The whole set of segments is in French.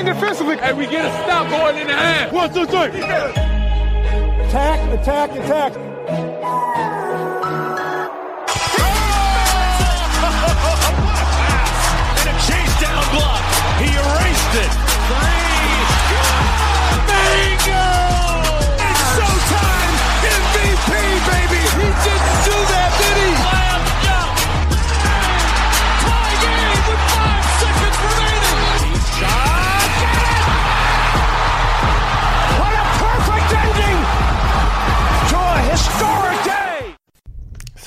In defensively. And we get a stop going in the half. One, two, three. Attack, attack, attack.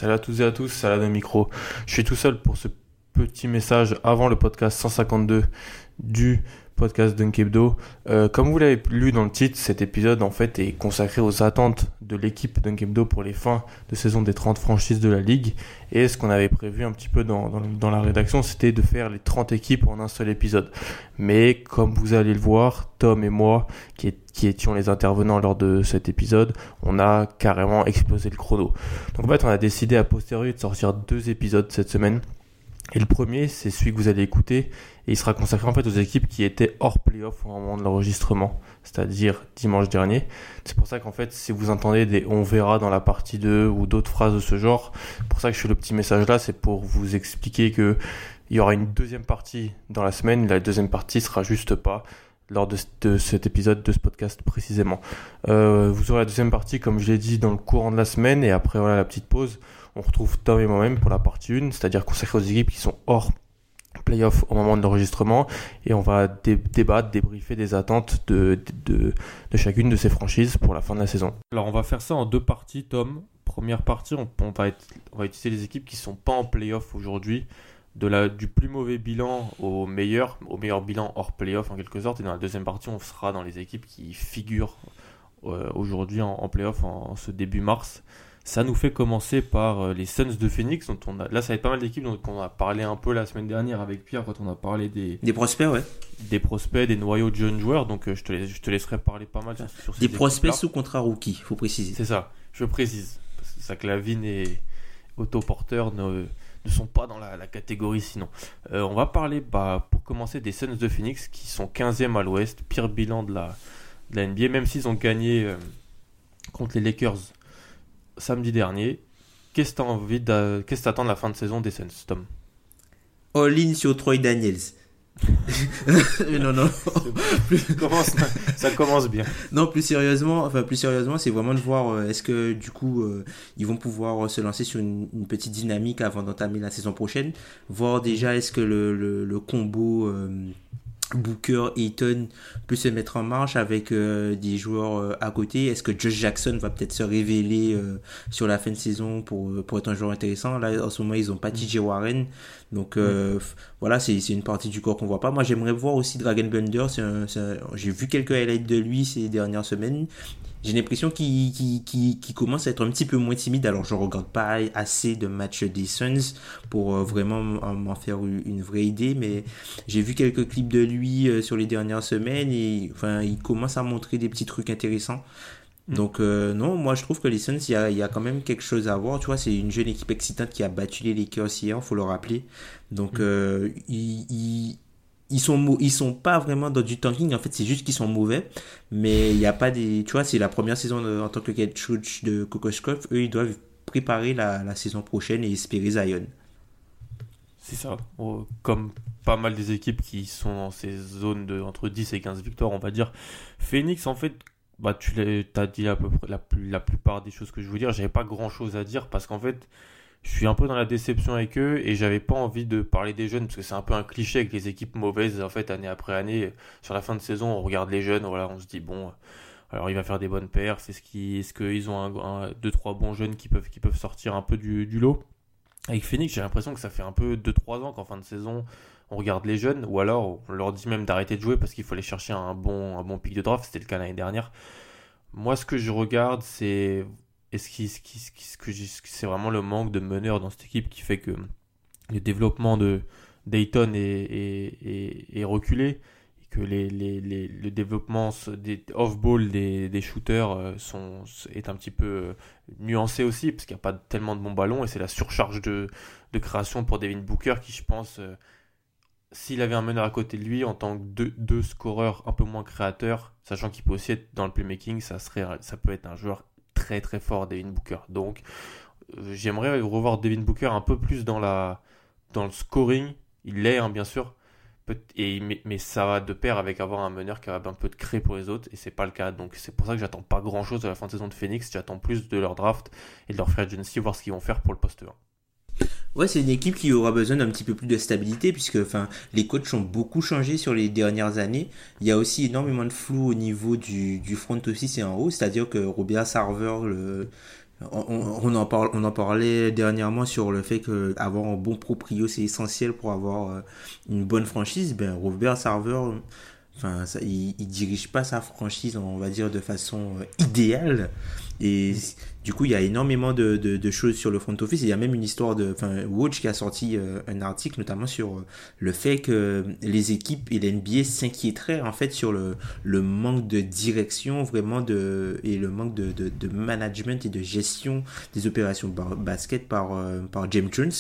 Salut à tous et à tous, salut de micro. Je suis tout seul pour ce petit message avant le podcast 152 du podcast Dunk Hebdo. Euh, comme vous l'avez lu dans le titre, cet épisode en fait est consacré aux attentes de l'équipe Dunk Hebdo pour les fins de saison des 30 franchises de la ligue. Et ce qu'on avait prévu un petit peu dans, la rédaction, c'était de faire les 30 équipes en un seul épisode. Mais comme vous allez le voir, Tom et moi, qui, qui étions les intervenants lors de cet épisode, on a carrément explosé le chrono. Donc en fait, on a décidé à posteriori de sortir deux épisodes cette semaine. Et le premier, c'est celui que vous allez écouter, et il sera consacré en fait aux équipes qui étaient hors playoff au moment de l'enregistrement, c'est-à-dire dimanche dernier. C'est pour ça qu'en fait, si vous entendez des on verra dans la partie 2 ou d'autres phrases de ce genre, pour ça que je fais le petit message là, c'est pour vous expliquer que il y aura une deuxième partie dans la semaine, la deuxième partie sera juste pas lors de, cet épisode de ce podcast précisément. Euh, vous aurez la deuxième partie, comme je l'ai dit, dans le courant de la semaine, et après voilà la petite pause, on retrouve Tom et moi-même pour la partie 1, c'est-à-dire consacrée aux équipes qui sont hors playoff au moment de l'enregistrement, et on va dé- débattre, débriefer des attentes de, chacune de ces franchises pour la fin de la saison. Alors on va faire ça en deux parties, Tom. Première partie, on, va, utiliser les équipes qui sont pas en playoff aujourd'hui, du plus mauvais bilan au meilleur, au meilleur bilan hors playoff en quelque sorte. Et dans la deuxième partie, on sera dans les équipes qui figurent euh, aujourd'hui en, en playoff en ce début mars. Ça nous fait commencer par euh, les Suns de Phoenix. Dont on a, là, ça va être pas mal d'équipes dont on a parlé un peu la semaine dernière avec Pierre quand on a parlé des, Des prospects, ouais. des prospects, des noyaux de jeunes joueurs. Donc euh, je, te je te laisserai parler pas mal sur, sur ces Des prospects sous contrat rookie, faut préciser. C'est ça, je précise. Parce que Saclavine et autoporteurs ne, ne sont pas dans la, la catégorie sinon. Euh, on va parler, bah, pour commencer, des Suns de Phoenix qui sont 15e à l'ouest, pire bilan de la, de la NBA, même s'ils ont gagné euh, contre les Lakers samedi dernier. Qu'est-ce que t'as envie de, qu'est-ce que t'attends de la fin de saison des Suns, Tom? All in sur Troy Daniels. non, non. Commence- Ça commence bien. Non, plus sérieusement, enfin plus sérieusement, c'est vraiment de voir euh, est-ce que du coup euh, ils vont pouvoir euh, se lancer sur une, une petite dynamique avant d'entamer la saison prochaine. Voir déjà est-ce que le, le, le combo Booker Eaton peut se mettre en marche avec euh, des joueurs euh, à côté. Est-ce que Josh Jackson va peut-être se révéler euh, sur la fin de saison pour, pour être un joueur intéressant? Là, en ce moment, ils ont pas TJ Warren. Donc f- voilà, c'est une partie du corps qu'on voit pas. Moi, j'aimerais voir aussi Dragon un- J'ai vu quelques highlights de lui ces dernières semaines. J'ai l'impression qu'il commence à être un petit peu moins timide. Alors, je regarde pas assez de matchs des Suns pour euh, vraiment m- m'en faire une vraie idée, mais j'ai vu quelques clips de lui euh, sur les dernières semaines et enfin, il commence à montrer des petits trucs intéressants. Donc euh, non, moi je trouve que les Suns, il y a, il y a quand même quelque chose à voir. Tu vois, c'est une jeune équipe excitante qui a battu les Lakers hier, faut le rappeler. Donc euh, ils, ils, ils sont ils sont pas vraiment dans du tanking. En fait, c'est juste qu'ils sont mauvais. Mais il n'y a pas des, tu vois, c'est la première saison en tant que head coach de Kokoskov. Eux, ils doivent préparer la, la saison prochaine et espérer Zion. C'est ça. Oh, Comme pas mal des équipes qui sont dans ces zones de entre 10 et 15 victoires, on va dire. Phoenix, en fait, bah, tu as dit à peu près la, la plupart des choses que je veux dire. J'avais pas grand chose à dire parce qu'en fait, je suis un peu dans la déception avec eux et j'avais pas envie de parler des jeunes parce que c'est un peu un cliché avec les équipes mauvaises. En fait, année après année, sur la fin de saison, on regarde les jeunes, voilà, on se dit bon. Alors il va faire des bonnes perfs. Est-ce qu'ils est-ce qu'ils ont un, un, deux trois bons jeunes qui peuvent qui peuvent sortir un peu du, du lot? Avec Phoenix, j'ai l'impression que ça fait un peu 2-3 ans qu'en fin de saison, on regarde les jeunes, ou alors on leur dit même d'arrêter de jouer parce qu'il faut aller chercher un bon, un bon pic de draft. C'était le cas l'année dernière. Moi, ce que je regarde, c'est qui, ce que c'est vraiment le manque de meneur dans cette équipe qui fait que le développement de Dayton est, est, est, reculé et que le développement des off-ball des, shooters euh, est un petit peu euh, nuancé aussi parce qu'il n'y a pas tellement de bons ballons et c'est la surcharge de, création pour Devin Booker qui, je pense, euh, s'il avait un meneur à côté de lui en tant que deux, scoreurs un peu moins créateurs, sachant qu'il peut aussi être dans le playmaking, ça, ça peut être un joueur très très fort, Devin Booker. Donc j'aimerais revoir Devin Booker un peu plus dans la dans le scoring, il l'est hein, bien sûr, et, mais, ça va de pair avec avoir un meneur qui a un peu de créer pour les autres, et c'est pas le cas. Donc c'est pour ça que j'attends pas grand chose de la fin de saison de Phoenix, j'attends plus de leur draft et de leur free agency, voir ce qu'ils vont faire pour le poste 1. Ouais, c'est une équipe qui aura besoin d'un petit peu plus de stabilité puisque enfin, les coachs ont beaucoup changé sur les dernières années. Il y a aussi énormément de flou au niveau du, front office et en haut, c'est-à-dire que Robert Sarver, le, on, en parle, on parlait dernièrement sur le fait que avoir un bon proprio c'est essentiel pour avoir euh, une bonne franchise. Ben Robert Sarver, enfin, il, il, dirige pas sa franchise, on va dire de façon euh, idéale. Et du coup, il y a énormément de, de, choses sur le front office. Il y a même une histoire de, enfin, Watch qui a sorti euh, un article notamment sur euh, le fait que les équipes et l'NBA s'inquiéteraient en fait sur le, le manque de direction vraiment de et le manque de, de, de management et de gestion des opérations basket par par James Jones.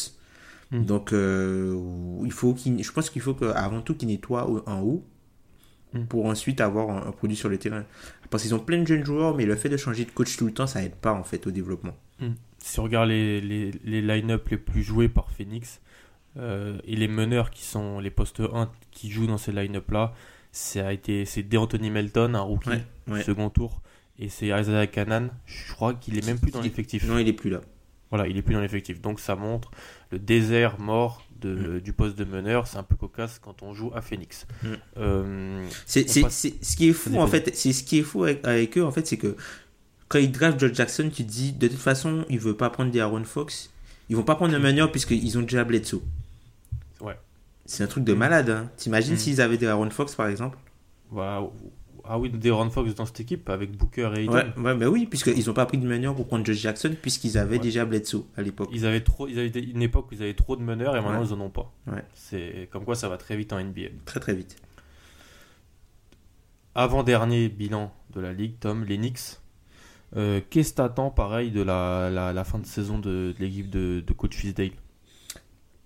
Hmm. Donc, il faut qu'il, je pense qu'il faut qu'avant tout qu'il nettoie en haut Mm. pour ensuite avoir un, produit sur le terrain. Parce qu'ils ont plein de jeunes joueurs, mais le fait de changer de coach tout le temps, ça aide pas en fait au développement. Mm. Si on regarde les, les, les line-up les plus joués par Phoenix euh, et les meneurs qui sont les postes 1 qui jouent dans ces line-up là, ça a été c'est D'Anthony Melton, un rookie, second tour, et c'est Isaiah Canaan. Je crois qu'il est même plus dans l'effectif. Non, il est plus là. Voilà, il est plus dans l'effectif. Donc ça montre le désert mort de, mm. du poste de meneur. C'est un peu cocasse quand on joue à Phoenix. Mm. Euh, c'est ce qui est fou en fait. C'est ce qui est fou avec, eux en fait, c'est que quand ils draftent George Jackson, tu te dis de toute façon, ils veulent pas prendre des Aaron Fox. Ils vont pas prendre un meneur puisqu'ils ont déjà Bledsoe. Ouais. C'est un truc de malade. Hein. T'imagines mm. s'ils avaient des Aaron Fox par exemple? Waouh ah oui, Deron Fox dans cette équipe avec Booker et Ayton. Ouais, bah oui, puisqu'ils n'ont pas pris de meneur pour prendre Josh Jackson, puisqu'ils avaient déjà Bledsoe à l'époque. Ils avaient trop, ils avaient une époque où ils avaient trop de meneurs et maintenant ils en ont pas. Ouais. C'est comme quoi ça va très vite en NBA. Très très vite. Avant-dernier bilan de la ligue, Tom, les Knicks. Euh, Qu'est-ce que t'attends pareil de la, la, fin de saison de, l'équipe de, de, coach Fisdale?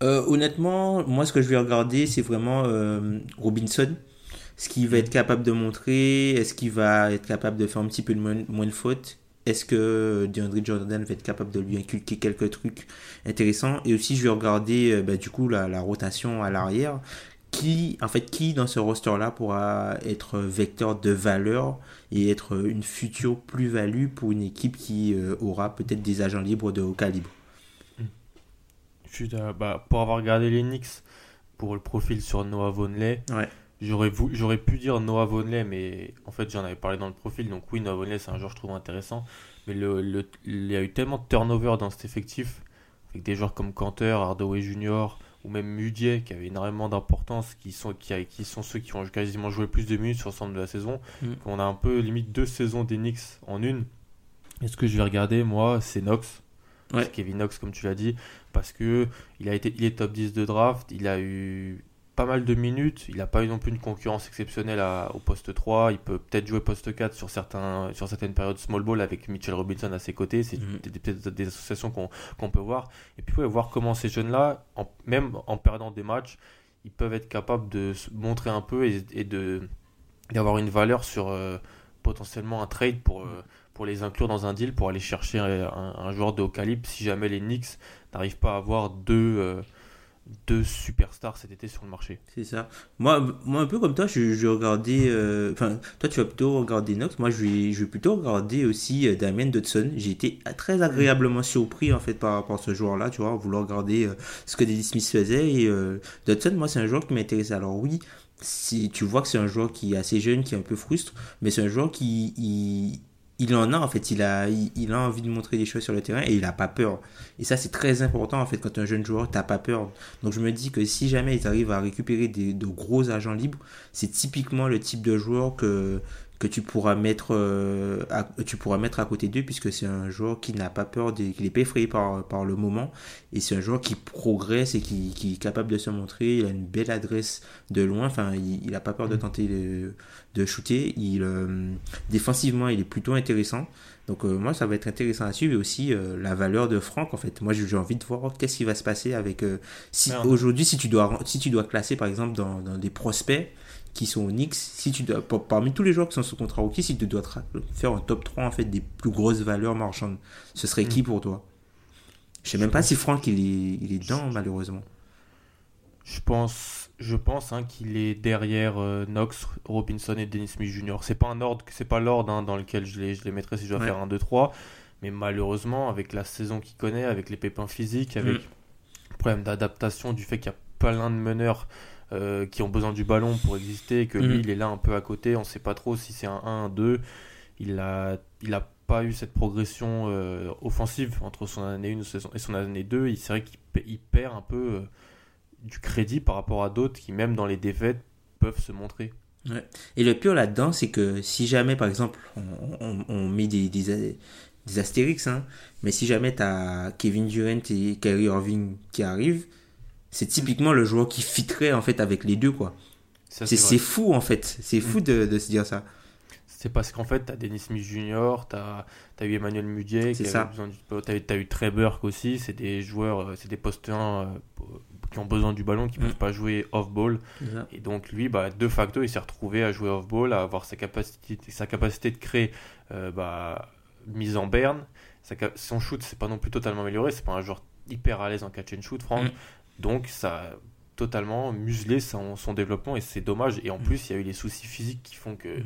Euh, Honnêtement, moi ce que je vais regarder, c'est vraiment euh, Robinson ce qu'il va être capable de montrer? Est-ce qu'il va être capable de faire un petit peu moins, moins de fautes? Est-ce que DeAndre Jordan va être capable de lui inculquer quelques trucs intéressants? Et aussi, je vais regarder euh, bah, du coup la, la rotation à l'arrière. Qui, en fait, qui dans ce roster-là pourra être vecteur de valeur et être une future plus-value pour une équipe qui euh, aura peut-être des agents libres de haut calibre? Bah, Pour avoir regardé les Knicks, pour le profil sur Noah Vonley, ouais J'aurais, j'aurais pu dire Noah Vonley, mais en fait j'en avais parlé dans le profil. Donc oui, Noah Vonley, c'est un joueur que je trouve intéressant. Mais le, le, il y a eu tellement de turnover dans cet effectif, avec des joueurs comme Cantor, Hardaway Junior, ou même Mudier, qui avait énormément d'importance, qui sont, qui, qui sont ceux qui ont quasiment joué plus de minutes sur l'ensemble de la saison. Mm. On a un peu limite deux saisons d'Enix en une. Et ce que je vais regarder, moi, c'est Knox. Kevin Knox, comme tu l'as dit, parce que il a été, il est top 10 de draft, il a eu pas mal de minutes. Il n'a pas eu non plus une concurrence exceptionnelle au poste 3. Il peut peut-être jouer poste 4 sur, certains, sur certaines périodes small ball avec Mitchell Robinson à ses côtés. C'est peut-être des, associations qu'on peut voir. Et puis voir comment ces jeunes-là, même en perdant des matchs, ils peuvent être capables de se montrer un peu et, de d'avoir une valeur sur euh, potentiellement un trade pour, euh, pour les inclure dans un deal pour aller chercher un, joueur de haut calibre si jamais les Knicks n'arrivent pas à avoir deux euh, deux superstars cet été sur le marché. C'est ça. Moi, moi, un peu comme toi, je, je regardais. Euh, enfin, toi, tu vas plutôt regarder Knox. Moi, je vais, je vais plutôt regarder aussi euh, Damien Dodson. J'ai été très agréablement surpris, en fait, par à ce joueur-là, tu vois, vouloir regarder euh, ce que Dennis Smith faisait. Et Dodson, moi, c'est un joueur qui m'intéresse. Alors, oui, si tu vois que c'est un joueur qui est assez jeune, qui est un peu frustre, mais c'est un joueur qui en a en fait, il a, il, a envie de montrer des choses sur le terrain et il a pas peur. Et ça c'est très important en fait quand un jeune joueur, t'as pas peur. Donc je me dis que si jamais ils arrivent à récupérer de gros agents libres, c'est typiquement le type de joueur que que tu pourras mettre euh, à, tu pourras mettre à côté d'eux puisque c'est un joueur qui n'a pas peur de, qui n'est pas effrayé par, par le moment. Et c'est un joueur qui progresse et qui, qui, est capable de se montrer. Il a une belle adresse de loin. Enfin il n'a pas peur de mm. tenter de, de shooter. Il euh, défensivement il est plutôt intéressant. Donc euh, moi ça va être intéressant à suivre. Et aussi la valeur de Franck en fait. Moi j'ai envie de voir qu'est-ce qui va se passer avec si aujourd'hui si tu dois si tu dois classer par exemple dans, dans des prospects qui sont au Knicks, si tu dois, parmi tous les joueurs qui sont sous contrat rookie, si tu dois faire un top 3 en fait des plus grosses valeurs marchandes, ce serait qui mm. pour toi? Je sais même pas si Franck il est, il est dedans malheureusement. Je pense, je pense hein, qu'il est derrière euh, Knox, Robinson et Dennis Smith Jr. C'est pas un ordre, c'est pas l'ordre hein, dans lequel je les, je les mettrais si je dois faire un 2 3 mais malheureusement avec la saison qu'il connaît, avec les pépins physiques, avec mm. le problème d'adaptation du fait qu'il y a plein de meneurs euh, qui ont besoin du ballon pour exister, que lui, mm. il est là un peu à côté, on sait pas trop si c'est un 1, un 2. Il a, il a pas eu cette progression euh, offensive entre son année 1 et son année 2. C'est vrai qu'il perd un peu euh, du crédit par rapport à d'autres qui, même dans les défaites, peuvent se montrer. Et le pire là-dedans, c'est que si jamais, par exemple, on, on, met des, des, des astérix, hein, mais si jamais tu as Kevin Durant et Kyrie Irving qui arrivent, c'est typiquement le joueur qui fitterait en fait avec les deux quoi. C'est fou en fait, c'est fou mm. de, de, se dire ça. C'est parce qu'en fait, tu as Dennis Smith Jr., tu as, eu Emmanuel Mudiay, tu as, as, eu Trey Burke aussi, c'est des joueurs, euh, c'est des postes 1 euh, qui ont besoin du ballon, qui ne mm. peuvent pas jouer off-ball. Et donc lui, bah, de facto, il s'est retrouvé à jouer off-ball, à avoir sa capacité, sa capacité de créer euh, bah, mise en berne. son shoot, c'est pas non plus totalement amélioré, c'est pas un joueur hyper à l'aise en catch and shoot, Franck. Mm. Donc ça a totalement muselé son, développement et c'est dommage. Et en mm. plus, il y a eu les soucis physiques qui font que mm.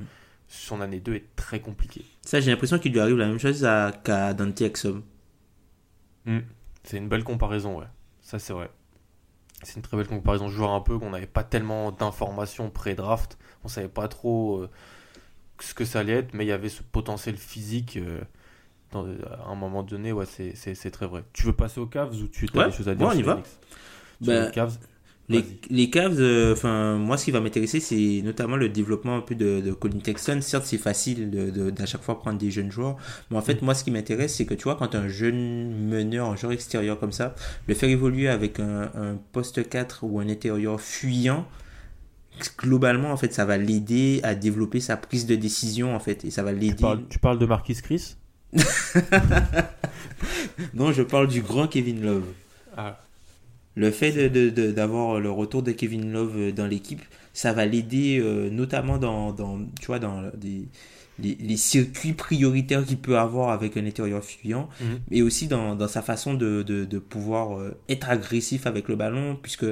son année 2 est très compliquée. Ça, j'ai l'impression qu'il lui arrive la même chose qu'à Dante Exum. Mm. C'est une belle comparaison, ouais. Ça, c'est vrai. C'est une très belle comparaison. Joueur un peu qu'on n'avait pas tellement d'informations pré-draft. On savait pas trop euh, ce que ça allait être, mais il y avait ce potentiel physique. Euh, à un moment donné, ouais, c'est très vrai. Tu veux passer aux Cavs ou tu as des choses à dire on y va. Ben, les Cavs les, les Cavs, euh, enfin moi ce qui va m'intéresser c'est notamment le développement un peu de, de Colin Texton. Certes c'est facile de, d'à chaque fois prendre des jeunes joueurs, mais en fait mm. moi ce qui m'intéresse c'est que tu vois quand un jeune meneur, un joueur extérieur comme ça, le faire évoluer avec un, un poste 4 ou un intérieur fuyant, globalement en fait ça va l'aider à développer sa prise de décision en fait et ça va l'aider. Tu parles, tu parles de Marquis Chris? Non, je parle du grand Kevin Love. Ah. Le fait d'avoir de, le retour de Kevin Love dans l'équipe, ça va l'aider euh, notamment dans, dans, tu vois, dans des, les, circuits prioritaires qu'il peut avoir avec un intérieur fuyant, mhm. mais aussi dans, dans, sa façon de, de, pouvoir euh, être agressif avec le ballon, puisque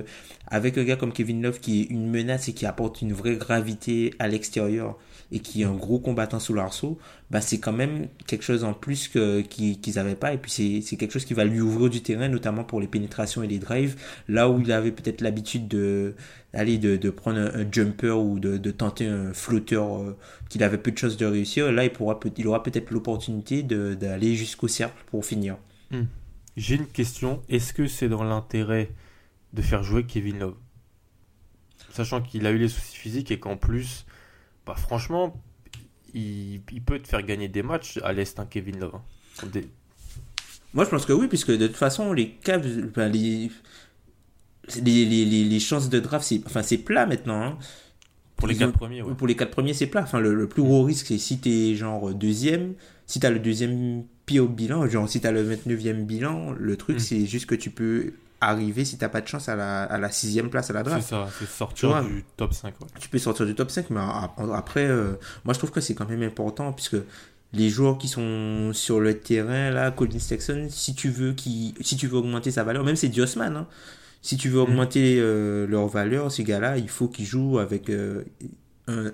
avec un gars comme Kevin Love qui est une menace et qui apporte une vraie gravité à l'extérieur, et qui est un gros combattant sous l'arceau, bah c'est quand même quelque chose en plus que, qu'ils n'avaient pas. Et puis c'est, quelque chose qui va lui ouvrir du terrain, notamment pour les pénétrations et les drives. Là où il avait peut-être l'habitude de, d'aller de, de prendre un, jumper ou de, de tenter un flotteur euh, qu'il avait peu de chances de réussir, là il, pourra, il aura peut-être l'opportunité d'aller jusqu'au cercle pour finir. Hmm. J'ai une question. Est-ce que c'est dans l'intérêt de faire jouer Kevin Love? Sachant qu'il a eu les soucis physiques et qu'en plus, bah, franchement, il, peut te faire gagner des matchs à l'Est, hein, Kevin Love. Hein. Moi, je pense que oui, puisque de toute façon, les Cavs, les, les, chances de draft, c'est enfin, plat maintenant. Hein. Pour les quatre premiers, Pour les quatre premiers, c'est plat. Enfin, le, plus gros risque, c'est si t'es genre deuxième, si t'as le deuxième au bilan, genre si t'as le 29e bilan, le truc, mm. c'est juste que tu peux arriver si t'as pas de chance à la, à la sixième place à la draft. C'est ça, c'est sortir du top 5. Tu peux sortir du top 5, mais après, euh, moi je trouve que c'est quand même important puisque les joueurs qui sont sur le terrain, là, Colin Sexton, si tu veux, qui, si tu veux augmenter sa valeur, même c'est Diosman, hein, si tu veux mm. augmenter euh, leur valeur, ces gars-là, il faut qu'ils jouent avec euh,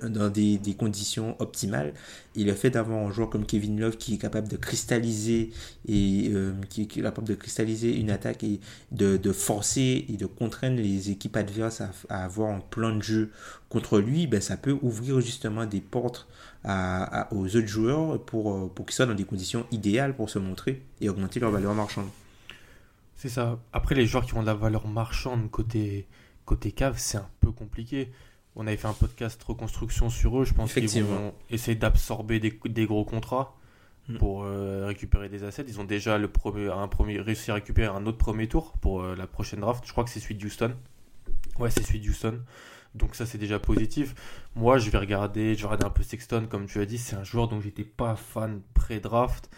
dans des, conditions optimales. Et le fait d'avoir un joueur comme Kevin Love qui est capable de cristalliser et euh, qui, est capable de cristalliser une attaque et de, forcer et de contraindre les équipes adverses à, avoir un plan de jeu contre lui, ben, ça peut ouvrir justement des portes aux autres joueurs pour, euh, pour qu'ils soient dans des conditions idéales pour se montrer et augmenter leur valeur marchande. C'est ça. Après, les joueurs qui ont de la valeur marchande côté, côté cave, c'est un peu compliqué. On avait fait un podcast reconstruction sur eux. Je pense qu'ils vont essayer d'absorber des, des, gros contrats mm. pour euh, récupérer des assets. Ils ont déjà le premier, un premier, réussi à récupérer un autre premier tour pour euh, la prochaine draft. Je crois que c'est celui de Houston. Ouais, c'est celui de Houston. Donc ça, c'est déjà positif. Moi, je vais regarder, je vais regarder un peu Sexton, comme tu as dit. C'est un joueur dont j'étais pas fan pré-draft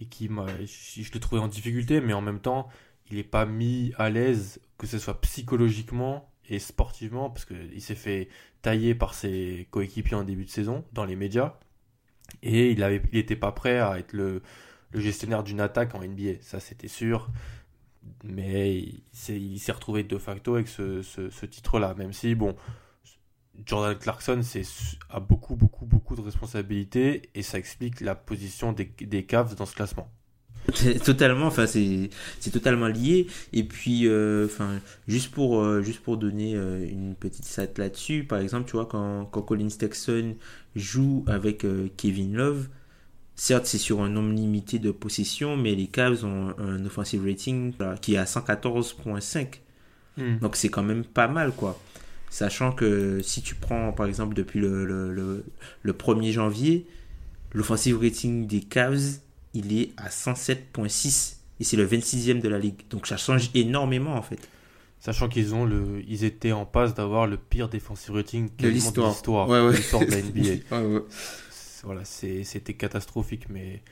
et qui m'a, je, je l'ai trouvé en difficulté, mais en même temps, il n'est pas mis à l'aise, que ce soit psychologiquement et sportivement, parce qu'il s'est fait tailler par ses coéquipiers en début de saison dans les médias, et il n'était était pas prêt à être le, gestionnaire d'une attaque en NBA, ça c'était sûr, mais il s'est retrouvé de facto avec ce, titre-là, même si, bon, Jordan Clarkson a beaucoup, beaucoup, beaucoup de responsabilités, et ça explique la position des Cavs dans ce classement. Totalement enfin c'est c'est totalement lié. Et puis euh, enfin juste pour euh, juste pour donner euh, une petite stat là-dessus par exemple tu vois quand quand Colin Sexton joue avec Kevin Love certes c'est sur un nombre limité de possessions mais les Cavs ont un offensive rating là, qui est à 114.5 mm. donc c'est quand même pas mal quoi. Sachant que si tu prends par exemple depuis le le, le, le 1er janvier l'offensive rating des Cavs il est à 107.6 et c'est le 26e de la ligue. Donc ça change énormément en fait. Sachant qu'ils ont le, ils étaient en passe d'avoir le pire defensive rating de l'histoire, ouais, ouais. de la NBA. ouais, voilà, c'était catastrophique, mais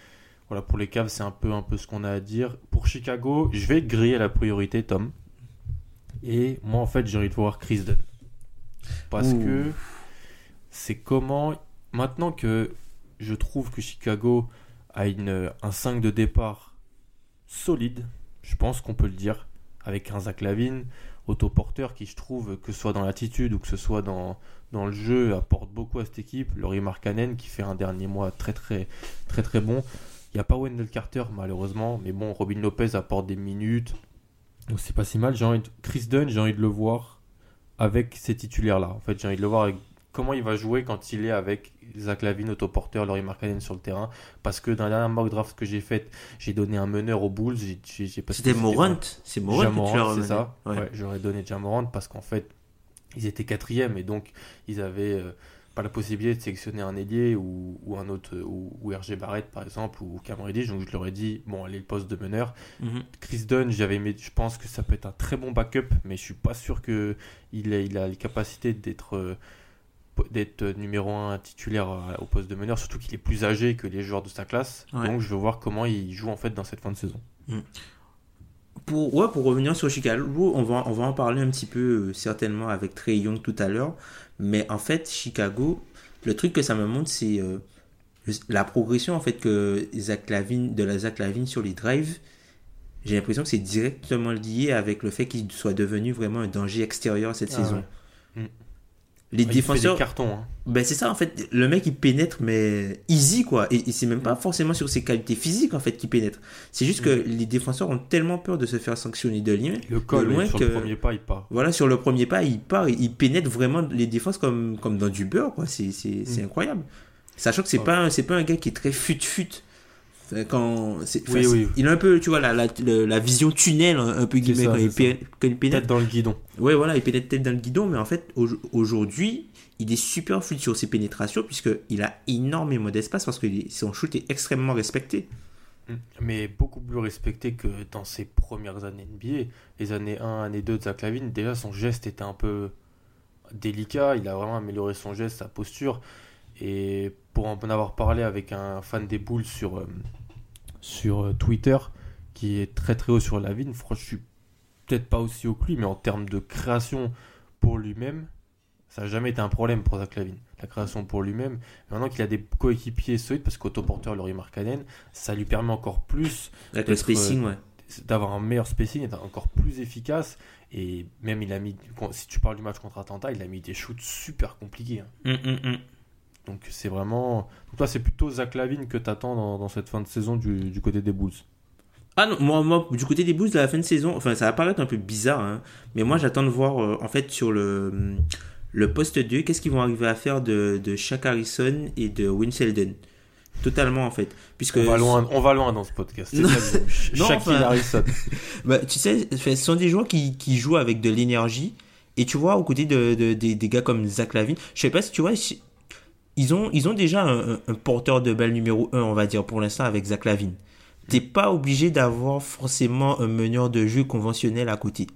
voilà pour les Cavs c'est un peu un peu ce qu'on a à dire. Pour Chicago, je vais griller la priorité, Tom. Et moi en fait j'ai envie de voir Chris Dunn parce Ouh. que c'est comment maintenant que je trouve que Chicago à une, un 5 de départ solide, je pense qu'on peut le dire, avec un Zach Lavine, autoporteur qui, je trouve, que ce soit dans l'attitude ou que ce soit dans, dans le jeu, apporte beaucoup à cette équipe. Laurie Markkanen qui fait un dernier mois très très très très bon. Il n'y a pas Wendell Carter malheureusement, mais bon, Robin Lopez apporte des minutes. Donc c'est pas si mal. J'ai envie de... Chris Dunn, j'ai envie de le voir avec ces titulaires-là. En fait, j'ai envie de le voir avec comment il va jouer quand il est avec Zach Lavine, autoporteur, Laurie Markkanen sur le terrain. Parce que dans la dernière mock draft que j'ai faite, j'ai donné un meneur aux Bulls. C'était Morant C'est Morant c'est ça Ouais, ouais j'aurais donné Jamorant parce qu'en fait, ils étaient quatrième et donc ils avaient euh, pas la possibilité de sélectionner un ailier ou, ou un autre, ou, ou, RG Barrett par exemple, ou Cam Reddish. Donc je leur ai dit, bon, allez, le poste de meneur. Mm -hmm. Chris Dunn, j'avais aimé, je pense que ça peut être un très bon backup, mais je suis pas sûr qu'il il a les capacités d'être. Euh, d'être numéro 1 titulaire au poste de meneur, surtout qu'il est plus âgé que les joueurs de sa classe. Ouais. Donc je veux voir comment il joue en fait dans cette fin de saison. Mmh. Pour, ouais, pour revenir sur Chicago, on va, on va en parler un petit peu euh, certainement avec Trey Young tout à l'heure. Mais en fait, Chicago, le truc que ça me montre, c'est euh, la progression en fait que Zach Lavine, de la Zach Lavine sur les drives. J'ai l'impression que c'est directement lié avec le fait qu'il soit devenu vraiment un danger extérieur cette ah, saison. Ouais. Mmh les ah, défenseurs. cartons, hein. Ben c'est ça en fait. Le mec il pénètre mais easy quoi. Et, et c'est même pas forcément sur ses qualités physiques en fait qu'il pénètre. C'est juste mm. que les défenseurs ont tellement peur de se faire sanctionner de loin. Le col, de loin sur que, le premier pas il part. Voilà sur le premier pas il part. Il, il pénètre vraiment les défenses comme comme dans du beurre quoi. C'est c'est mm. incroyable. Sachant que c'est pas c'est pas un gars qui est très fut fut quand oui, oui. il a un peu tu vois la, la, la vision tunnel un peu guillemets quand, il pénètre, quand il pénètre tête dans le guidon. Ouais voilà il pénètre tête dans le guidon mais en fait aujourd'hui il est super fluide sur ses pénétrations puisque il a énormément d'espace parce que son shoot est extrêmement respecté. Mais beaucoup plus respecté que dans ses premières années NBA les années 1 années 2 de Zach Lavine déjà son geste était un peu délicat. Il a vraiment amélioré son geste sa posture. Et pour en avoir parlé avec un fan des Bulls sur, euh, sur euh, Twitter, qui est très très haut sur la vigne, franchement, je suis peut-être pas aussi haut que lui, mais en termes de création pour lui-même, ça n'a jamais été un problème pour Zach Lavine. La création pour lui-même. Maintenant qu'il a des coéquipiers solides, parce qu'autoporteur Laurie Markkanen, ça lui permet encore plus. Le spacing, ouais. d'avoir un meilleur spacing, d'être encore plus efficace. Et même, il a mis, si tu parles du match contre Atlanta, il a mis des shoots super compliqués. hein. Hum, hum, hum. Donc, c'est vraiment. Donc, toi, c'est plutôt Zach Lavine que t'attends dans, dans cette fin de saison du, du côté des Bulls. Ah non, moi, moi, du côté des Bulls, de la fin de saison, enfin, ça va paraître un peu bizarre, hein, mais moi, j'attends de voir, euh, en fait, sur le, le poste 2, qu'est-ce qu'ils vont arriver à faire de, de Shaq Harrison et de Win Selden. Totalement, en fait. Puisque, On va loin, on va loin dans ce podcast. Non. enfin- Harrison. Bah, tu sais, ce sont des joueurs qui, qui jouent avec de l'énergie. Et tu vois, aux côtés de, de- des, des gars comme Zach Lavine, je sais pas si tu vois, si- ils ont, ils ont déjà un, porteur de balle numéro 1, on va dire, pour l'instant, avec Zach Lavine. T'es pas obligé d'avoir forcément un meneur de jeu conventionnel à côté.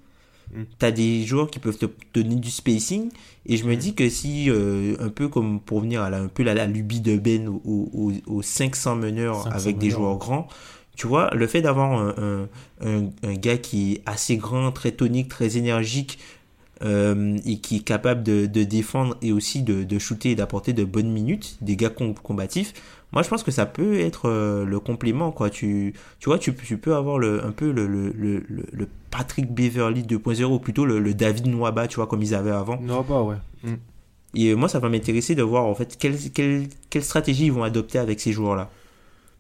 Mm. T'as des joueurs qui peuvent te donner du spacing. Et je me dis que si, euh, un peu comme pour venir à la, un peu la, la lubie de Ben aux au, au 500 meneurs 500 avec des joueurs grands, tu vois, le fait d'avoir un, un, un, un gars qui est assez grand, très tonique, très énergique, euh, et qui est capable de, de défendre et aussi de, de shooter et d'apporter de bonnes minutes, des gars com- combatifs, moi je pense que ça peut être euh, le complément, quoi. Tu, tu vois, tu, tu peux avoir le, un peu le, le, le, le- le Patrick Beverly 2.0, ou plutôt le, le David Nwaba, tu vois, comme ils avaient avant. Non, bah ouais. Mm. Et euh, moi, ça va m'intéresser de voir en fait quelle, quelle, quelle stratégie ils vont adopter avec ces joueurs-là.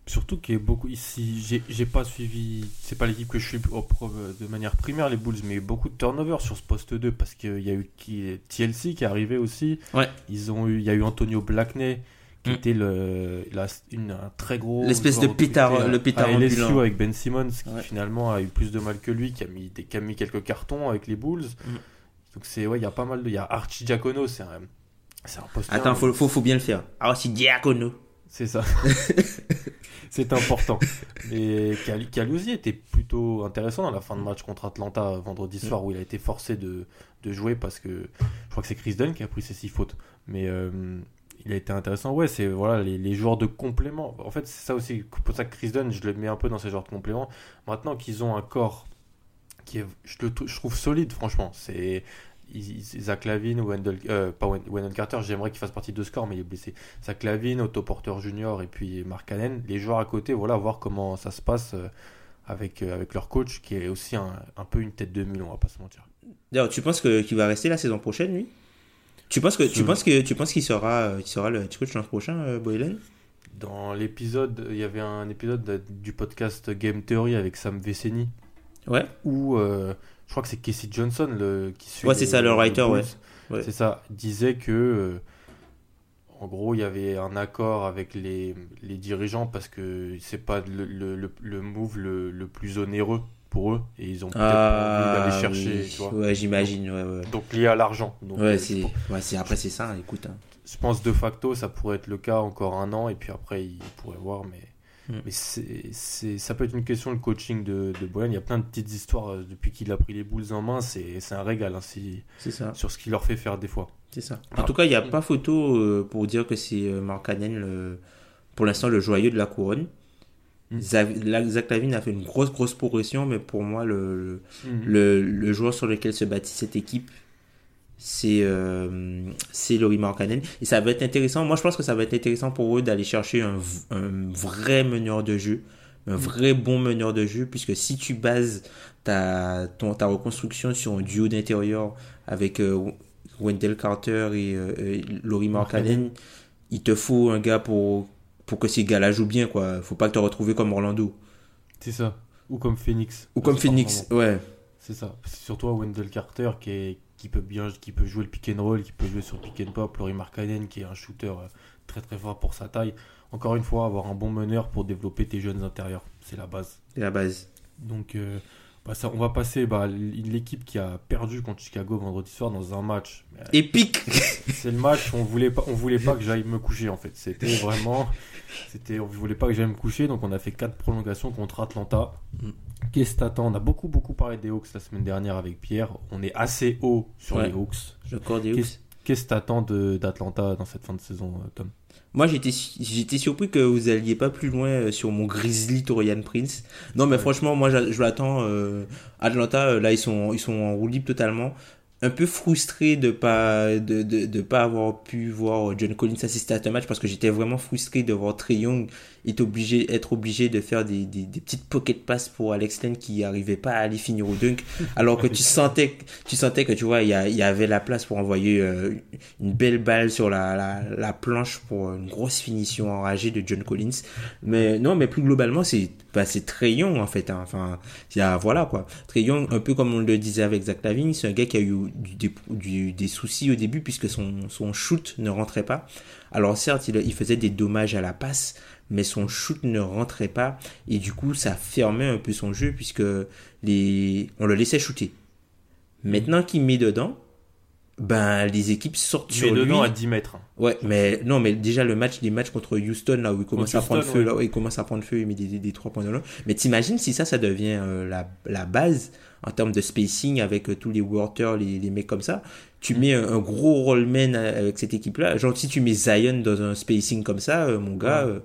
Surtout qu'il y a beaucoup ici, j'ai pas suivi, c'est pas l'équipe que je suis au pro- de manière primaire les Bulls, mais il y a eu beaucoup de turnover sur ce poste 2 parce qu'il y a eu qui, TLC qui est arrivé aussi. Ouais. Ils ont eu, il y a eu Antonio Blackney qui Mm. était le, la- une, un très gros. L'espèce de à- le pétard à LSU avec Ben Simmons qui Ouais. finalement a eu plus de mal que lui, qui a mis, des, qui a mis quelques cartons avec les Bulls. Mm. Donc c'est, ouais, il y a pas mal de. Il y a Archie Giacono, c'est un, c'est un poste. Attends, faut, faut, faut bien le faire. Alors, c'est Diacono. C'est ça. c'est important. Mais Cal- Calusi était plutôt intéressant dans la fin de match contre Atlanta vendredi soir où il a été forcé de, de jouer parce que je crois que c'est Chris Dunn qui a pris ses six fautes. Mais euh, il a été intéressant. Ouais, c'est voilà les, les joueurs de complément. En fait, c'est ça aussi. Pour ça que Chris Dunn, je le mets un peu dans ces joueurs de complément. Maintenant qu'ils ont un corps qui est, je, le je trouve solide, franchement. C'est Zach Lavine, Wendell, euh, pas Wen- Wendell Carter, j'aimerais qu'il fasse partie de corps, mais il est blessé. Zach Lavine, Otto Porter Junior et puis Mark Cannon, les joueurs à côté, voilà, voir comment ça se passe euh, avec, euh, avec leur coach qui est aussi un, un peu une tête de mule, on va pas se mentir. D'ailleurs, tu penses que- qu'il va rester la saison prochaine, lui? Tu penses que tu penses que tu penses qu'il sera qu'il sera le head coach l'an prochain, Boylan? Dans l'épisode, il y avait un épisode de- du podcast Game Theory avec Sam Veceni Ouais. où euh, je crois que c'est Casey Johnson le, qui suit Ouais, c'est ça, le writer, ouais. Ouais. C'est ça, disait que euh, en gros il y avait un accord avec les, les dirigeants parce que c'est pas le, le, le, move le, le plus onéreux pour eux et ils ont peut-être pas envie d'aller chercher, oui. tu vois. Ouais, j'imagine, ouais, ouais. Donc lié à l'argent. Donc, Ouais, euh, c'est ouais, c'est après c'est ça, écoute. hein. je pense de facto ça pourrait être le cas encore un an et puis après ils pourraient voir mais Hmm. mais c'est ça peut être une question le coaching de, de Boyan. Il y a plein de petites histoires euh, depuis qu'il a pris les boules en main. C'est c'est un régal hein, si- C'est ça. sur ce qu'il leur fait faire des fois. C'est ça. En tout cas, il n'y a pas photo euh, pour dire que c'est euh, Mark Cannon, le- pour l'instant, le joyeux de la couronne. Mm. Zach Lavine a fait une grosse, grosse progression, mais pour moi, le, le, le, le joueur sur lequel se bâtit cette équipe, c'est euh, c'est Laurie Markkanen. Et ça va être intéressant. Moi, je pense que ça va être intéressant pour eux d'aller chercher un, un vrai meneur de jeu, un vrai bon meneur de jeu, puisque si tu bases ta, ton, ta reconstruction sur un duo d'intérieur avec euh, Wendell Carter et, euh, et Laurie Markkanen, il te faut un gars pour, pour que ces gars-là jouent bien. quoi. faut pas te retrouver comme Orlando. C'est ça. Ou comme Phoenix. Ou comme Phoenix. Ouais. C'est ça. C'est surtout Wendell Carter qui, est, qui peut bien qui peut jouer le pick and roll, qui peut jouer sur pick and pop. Laurie Markkanen qui est un shooter euh, très très fort pour sa taille. Encore une fois, avoir un bon meneur pour développer tes jeunes intérieurs. C'est la base. C'est la base. Donc, euh, bah, ça, on va passer bah, l'équipe qui a perdu contre Chicago vendredi soir dans un match. Euh, Épique C'est le match, on voulait pas, on voulait pas que j'aille me coucher en fait. C'était vraiment, c'était, on voulait pas que j'aille me coucher, donc on a fait quatre prolongations contre Atlanta. Qu'est-ce que t'attends? On a beaucoup beaucoup parlé des Hawks la semaine dernière avec Pierre. On est assez haut sur Ouais. les Hawks. Le corps des Hawks. Qu'est-ce que t'attends d'Atlanta dans cette fin de saison, euh, Tom? Moi, j'étais surpris que vous alliez pas plus loin euh, sur mon Grizzly Torian Prince. Non, mais franchement, moi, je l'attends. euh, Atlanta, là, ils sont, ils sont en roue libre totalement. un peu frustré de pas de, de, de pas avoir pu voir John Collins assister à un match parce que j'étais vraiment frustré de voir Trey Young est obligé être obligé de faire des, des, des petites pocket passes pour Alex Len qui arrivait pas à aller finir au dunk alors que tu sentais tu sentais que tu vois il y, avait la place pour envoyer euh, une belle balle sur la, la, la planche pour une grosse finition enragée de John Collins mais non mais plus globalement c'est bah, c'est Trey Young en fait hein. enfin y a voilà quoi Trey Young un peu comme on le disait avec Zach Lavine c'est un gars qui a eu du, du, des soucis au début puisque son, son shoot ne rentrait pas. Alors certes, il, il, faisait des dommages à la passe, mais son shoot ne rentrait pas et du coup ça fermait un peu son jeu puisque les on le laissait shooter. Maintenant qu'il met dedans, ben les équipes sortent Il sur lui. dedans à 10 mètres. Ouais, mais non, mais déjà le match, les matchs contre Houston là où il commence Contre à prendre feu, ouais. là où il commence à prendre feu, il met des, des, des trois points de là. Mais t'imagines si ça, ça devient euh, la, la base en termes de spacing avec euh, tous les Walters, les, les mecs comme ça? Tu mets un, un gros rollman euh, avec cette équipe-là. Genre si tu mets Zion dans un spacing comme ça, euh, mon gars, Ouais.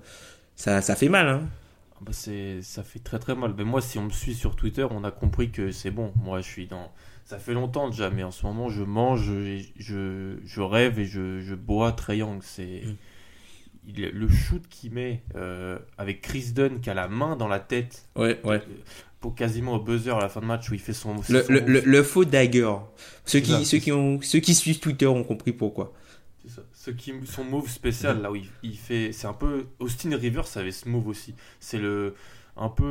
Ça, ça fait mal. Hein. Ah bah, c'est, ça fait très très mal. Mais moi, si on me suit sur Twitter, on a compris que c'est bon. Moi, je suis dans. Ça fait longtemps déjà, mais en ce moment, je mange, je, je rêve et je, je bois Triangle. C'est Mm. il- le shoot qu'il met euh, avec Chris Dunn qui a la main dans la tête Ouais, ouais. pour quasiment au buzzer à la fin de match où il fait son. Le, son le, move. le, le faux dagger. Ceux qui, ça. ceux, qui ont, ceux qui suivent Twitter ont compris pourquoi. C'est ça. Ce qui, son move spécial, là où il, il fait. C'est un peu. Austin Rivers avait ce move aussi. C'est le. Un peu.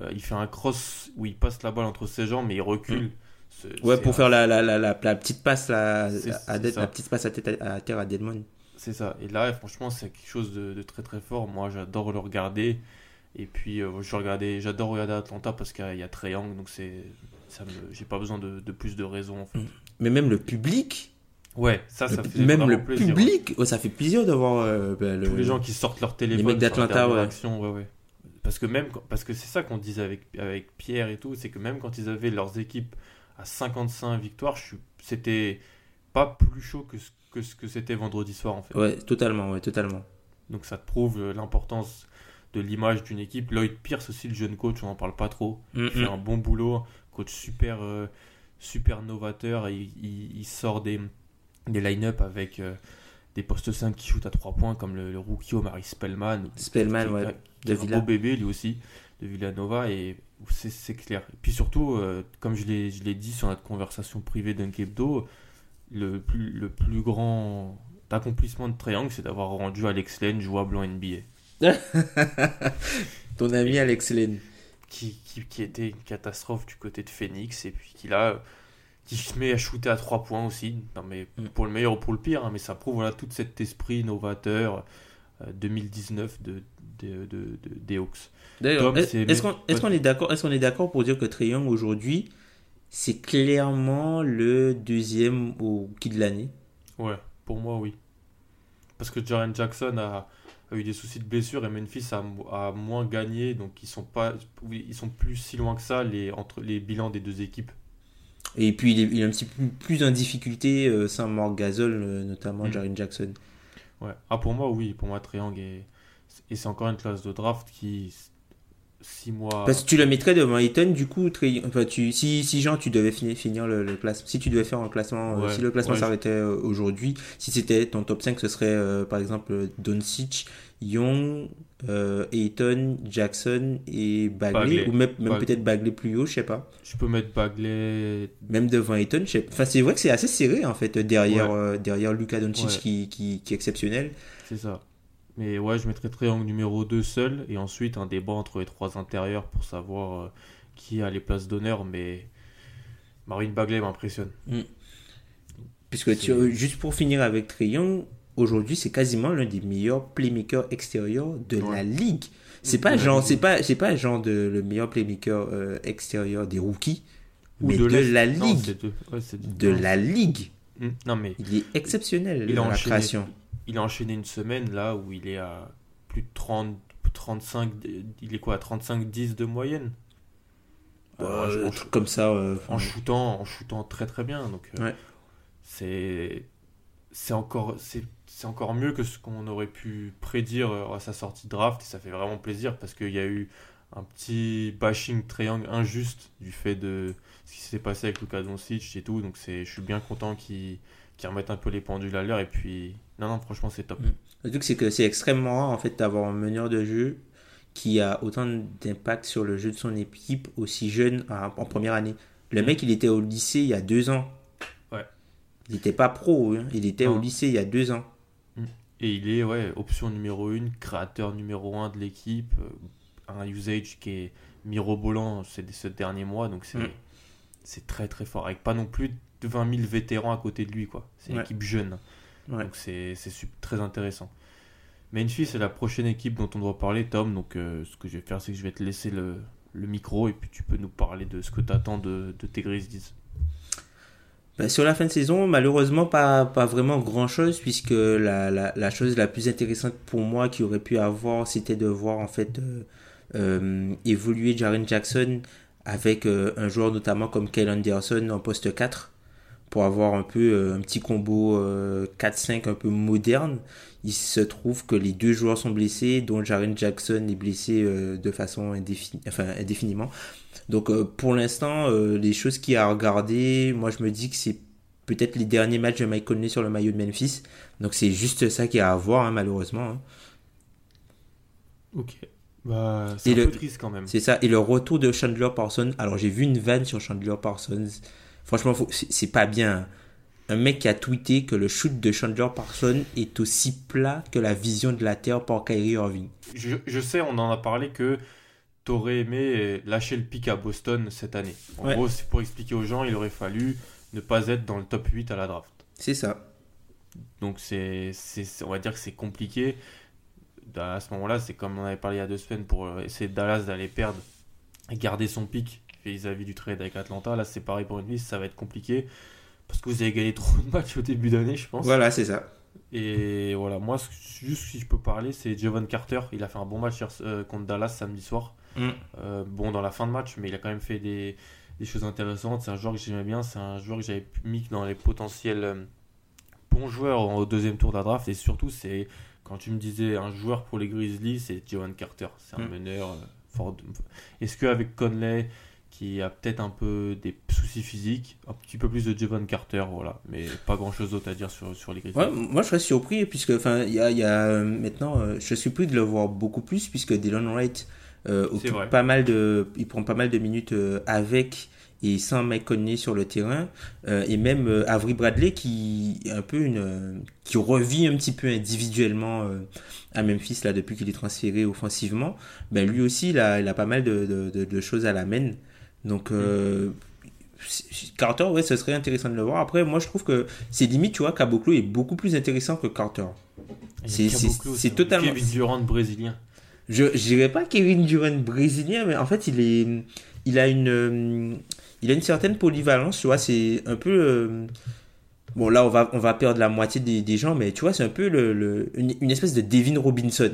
euh, il fait un cross où il passe la balle entre ses jambes, mais il recule. Ce- Ouais, pour un- faire la, la, la, petite passe à, la petite passe à, tête à, à terre à Deadmon. C'est ça. Et là, franchement, c'est quelque chose de, de très très fort. Moi, j'adore le regarder. Et puis, euh, je regardais, j'adore regarder Atlanta parce qu'il y a- il y a Triangle, donc c'est, ça me, j'ai pas besoin de, de plus de raisons. En fait. Mais même le public, Ouais, ça, ça faisait même le plaisir. public, oh, ça fait plaisir de voir euh, le- Tous les gens qui sortent leur téléphone, mecs sur la d'Atlanta, ouais. action, ouais, ouais. Parce que même, parce que c'est ça qu'on disait avec, avec Pierre et tout, c'est que même quand ils avaient leurs équipes à 55 victoires, c'était pas plus chaud que ce que, ce que c'était vendredi soir en fait. Ouais, totalement, ouais, totalement. Donc ça te prouve l'importance de l'image d'une équipe. Lloyd Pierce aussi, le jeune coach, on n'en parle pas trop. Il fait un bon boulot, coach super, euh, super novateur. Et il, il- il sort des, des line-up avec euh, des postes 5 qui shootent à 3 points, comme le, le rookie Omari Spellman. Spellman, qui- ouais, qui de un Villa. beau bébé lui aussi, de Villanova. Et c'est clair. Et puis surtout, euh, comme je l'ai dit sur notre conversation privée d'un le plus, le plus grand accomplissement de Triangle, c'est d'avoir rendu Alex Len jouable en NBA. Ton ami Alex Lane. qui, qui, qui était une catastrophe du côté de Phoenix et puis qui là qui se met à shooter à 3 points aussi. Non mais Mm. pour le meilleur ou pour le pire hein, mais ça prouve voilà tout cet esprit novateur euh, 2019 de, de, de- de- des Hawks. D'ailleurs, est- est-ce qu'on est d'accord est pour dire que Trae Young aujourd'hui c'est clairement le deuxième au qui de l'année? Ouais pour moi oui. Parce que Jaren Jackson a, a eu des soucis de blessure et Memphis a, a moins gagné donc ils sont pas ils sont plus si loin que ça les entre les bilans des deux équipes et puis il est, il est un petit peu plus en difficulté euh, sans Mark Gasol euh, notamment Mm. Jaren Jackson. Ouais. Ah, pour moi, oui. Pour moi, Triangle est... Et c'est encore une classe de draft qui... 6 mois... Parce que tu le mettrais devant Ayton, du coup, enfin, tu, si, si Jean, tu devais finir, finir le, le classement, si tu devais faire un classement, euh, si le classement ouais, s'arrêtait euh, aujourd'hui, si c'était ton top 5, ce serait par exemple Doncic, Young, euh, Ayton, Jackson et Bagley, Bagley. ou même, peut-être Bagley plus haut, je sais pas. Je peux mettre Bagley... Même devant Ayton, je sais Enfin, c'est vrai que c'est assez serré en fait derrière, Ouais. euh, derrière Luka Doncic Ouais. qui, qui, qui est exceptionnel. C'est ça. Mais ouais, je mettrais Triangle numéro 2 seul. Et ensuite, un débat entre les trois intérieurs pour savoir euh, qui a les places d'honneur. Mais Marvin Bagley m'impressionne. Puisque tu- juste pour finir avec Young, aujourd'hui c'est quasiment l'un des meilleurs playmakers extérieurs de Ouais. la ligue. C'est pas genre, c'est pas, c'est pas genre de le meilleur playmaker euh, extérieur des rookies, Ou mais de, l'Est. la Non, ligue, c'est de... ouais, c'est de la ligue. Non, mais Il est exceptionnel Il a dans la enchaîné. création. il a enchaîné une semaine là où il est à plus de 30... 35... Il est quoi à 35-10 de moyenne Euh, en- un truc comme ça. euh, en shootant, en shootant très très bien. Donc euh, Ouais. c'est c'est encore c'est c'est encore mieux que ce qu'on aurait pu prédire euh, à sa sortie de draft et ça fait vraiment plaisir parce qu'il y a eu un petit bashing triangle injuste du fait de ce qui s'est passé avec Luka Doncic et tout. Donc c'est, je suis bien content qu'ils qu'ils remettent un peu les pendules à l'heure. Et puis, non, non, franchement, c'est top. Mm. Le truc, c'est que c'est extrêmement rare en fait d'avoir un meneur de jeu qui a autant d'impact sur le jeu de son équipe aussi jeune en, première année. Le Mm. mec, il était au lycée il y a deux ans. Ouais. Il n'était pas pro, hein. il était au Non. lycée il y a deux ans. Et il est, ouais, option numéro 1, créateur numéro 1 de l'équipe. euh, Un usage qui est mirobolant ces, ce dernier mois. Donc c'est Mm. c'est très très fort. Avec pas non plus de 20 000 vétérans à côté de lui, quoi. C'est une Ouais. équipe jeune. Ouais. Donc c'est très intéressant. Memphis, c'est la prochaine équipe dont on doit parler, Tom. Donc euh, ce que je vais faire, c'est que je vais te laisser le, le micro et puis tu peux nous parler de ce que tu attends de, de tes Grizzlies. Ben, sur la fin de saison, malheureusement, pas, pas vraiment grand chose, puisque la, la, chose la plus intéressante pour moi qui aurait pu avoir, c'était de voir en fait euh, euh, évoluer Jaren Jackson avec euh, un joueur notamment comme Kyle Anderson en poste 4 pour avoir un peu un petit combo euh, 4-5 un peu moderne. Il se trouve que les deux joueurs sont blessés, dont Jaren Jackson est blessé euh, de façon indéfinie, enfin, indéfiniment. Donc euh, pour l'instant, euh, les choses qu'il y a à regarder, moi je me dis que c'est peut-être les derniers matchs de Mike Conley sur le maillot de Memphis. Donc c'est juste ça qu'il y a à voir hein, malheureusement. hein. Ok. Bah, c'est un le- peu triste quand même. C'est ça. Et le retour de Chandler Parsons. Alors j'ai vu une vanne sur Chandler Parsons. Franchement, c'est c'est pas bien. Un mec qui a tweeté que le shoot de Chandler Parsons est aussi plat que la vision de la Terre par Kyrie Irving. Je, je sais, on en a parlé que t'aurais aimé lâcher le pic à Boston cette année. En Ouais. gros, c'est pour expliquer aux gens, il aurait fallu ne pas être dans le top 8 à la draft. C'est ça. Donc c'est, on va dire que c'est compliqué. À ce moment-là, c'est comme on avait parlé il y a deux semaines pour euh, essayer de Dallas d'aller perdre et garder son pic vis-à-vis du trade avec Atlanta. Là, c'est pareil pour une liste, ça va être compliqué parce que vous avez gagné trop de matchs au début d'année, je pense. Voilà, c'est ça. Et voilà, moi, juste si je peux parler, c'est Javon Carter. Il a fait un bon match euh, contre Dallas samedi soir. Mm. Euh, bon, dans la fin de match, mais il a quand même fait des, des choses intéressantes. C'est un joueur que j'aimais bien. C'est un joueur que j'avais mis dans les potentiels euh, bons joueurs au deuxième tour de la draft. Et surtout, c'est quand tu me disais un joueur pour les Grizzlies, c'est Javon Carter. C'est un Mm. meneur fort. Est-ce qu'avec Conley, qui a peut-être un peu des soucis physiques, un petit peu plus de Javon Carter, voilà. Mais pas grand chose d'autre à dire sur, sur les Grizzlies. Ouais, moi je serais surpris puisque enfin il y a, il y a, euh, maintenant euh, je suis plus de le voir beaucoup plus puisque Dylan Wright euh, occupe pas mal de il prend pas mal de minutes avec et sans Mike Conley sur le terrain Euh, et même euh, Avery Bradley qui est un peu une euh, qui revit un petit peu individuellement à Memphis là depuis qu'il est transféré offensivement ben lui aussi il a, il a pas mal de, de, de- de choses à la main donc euh, Carter ouais ce serait intéressant de le voir après moi je trouve que c'est limite tu vois Caboclo est beaucoup plus intéressant que Carter C'est- hein. totalement- Kevin Durant brésilien. je je dirais pas Kevin Durant brésilien mais en fait il est il a une euh, il a une certaine polyvalence tu vois c'est un peu euh, bon là on va on va perdre la moitié des, des gens mais tu vois c'est un peu le, le- une, une espèce de Devin Robinson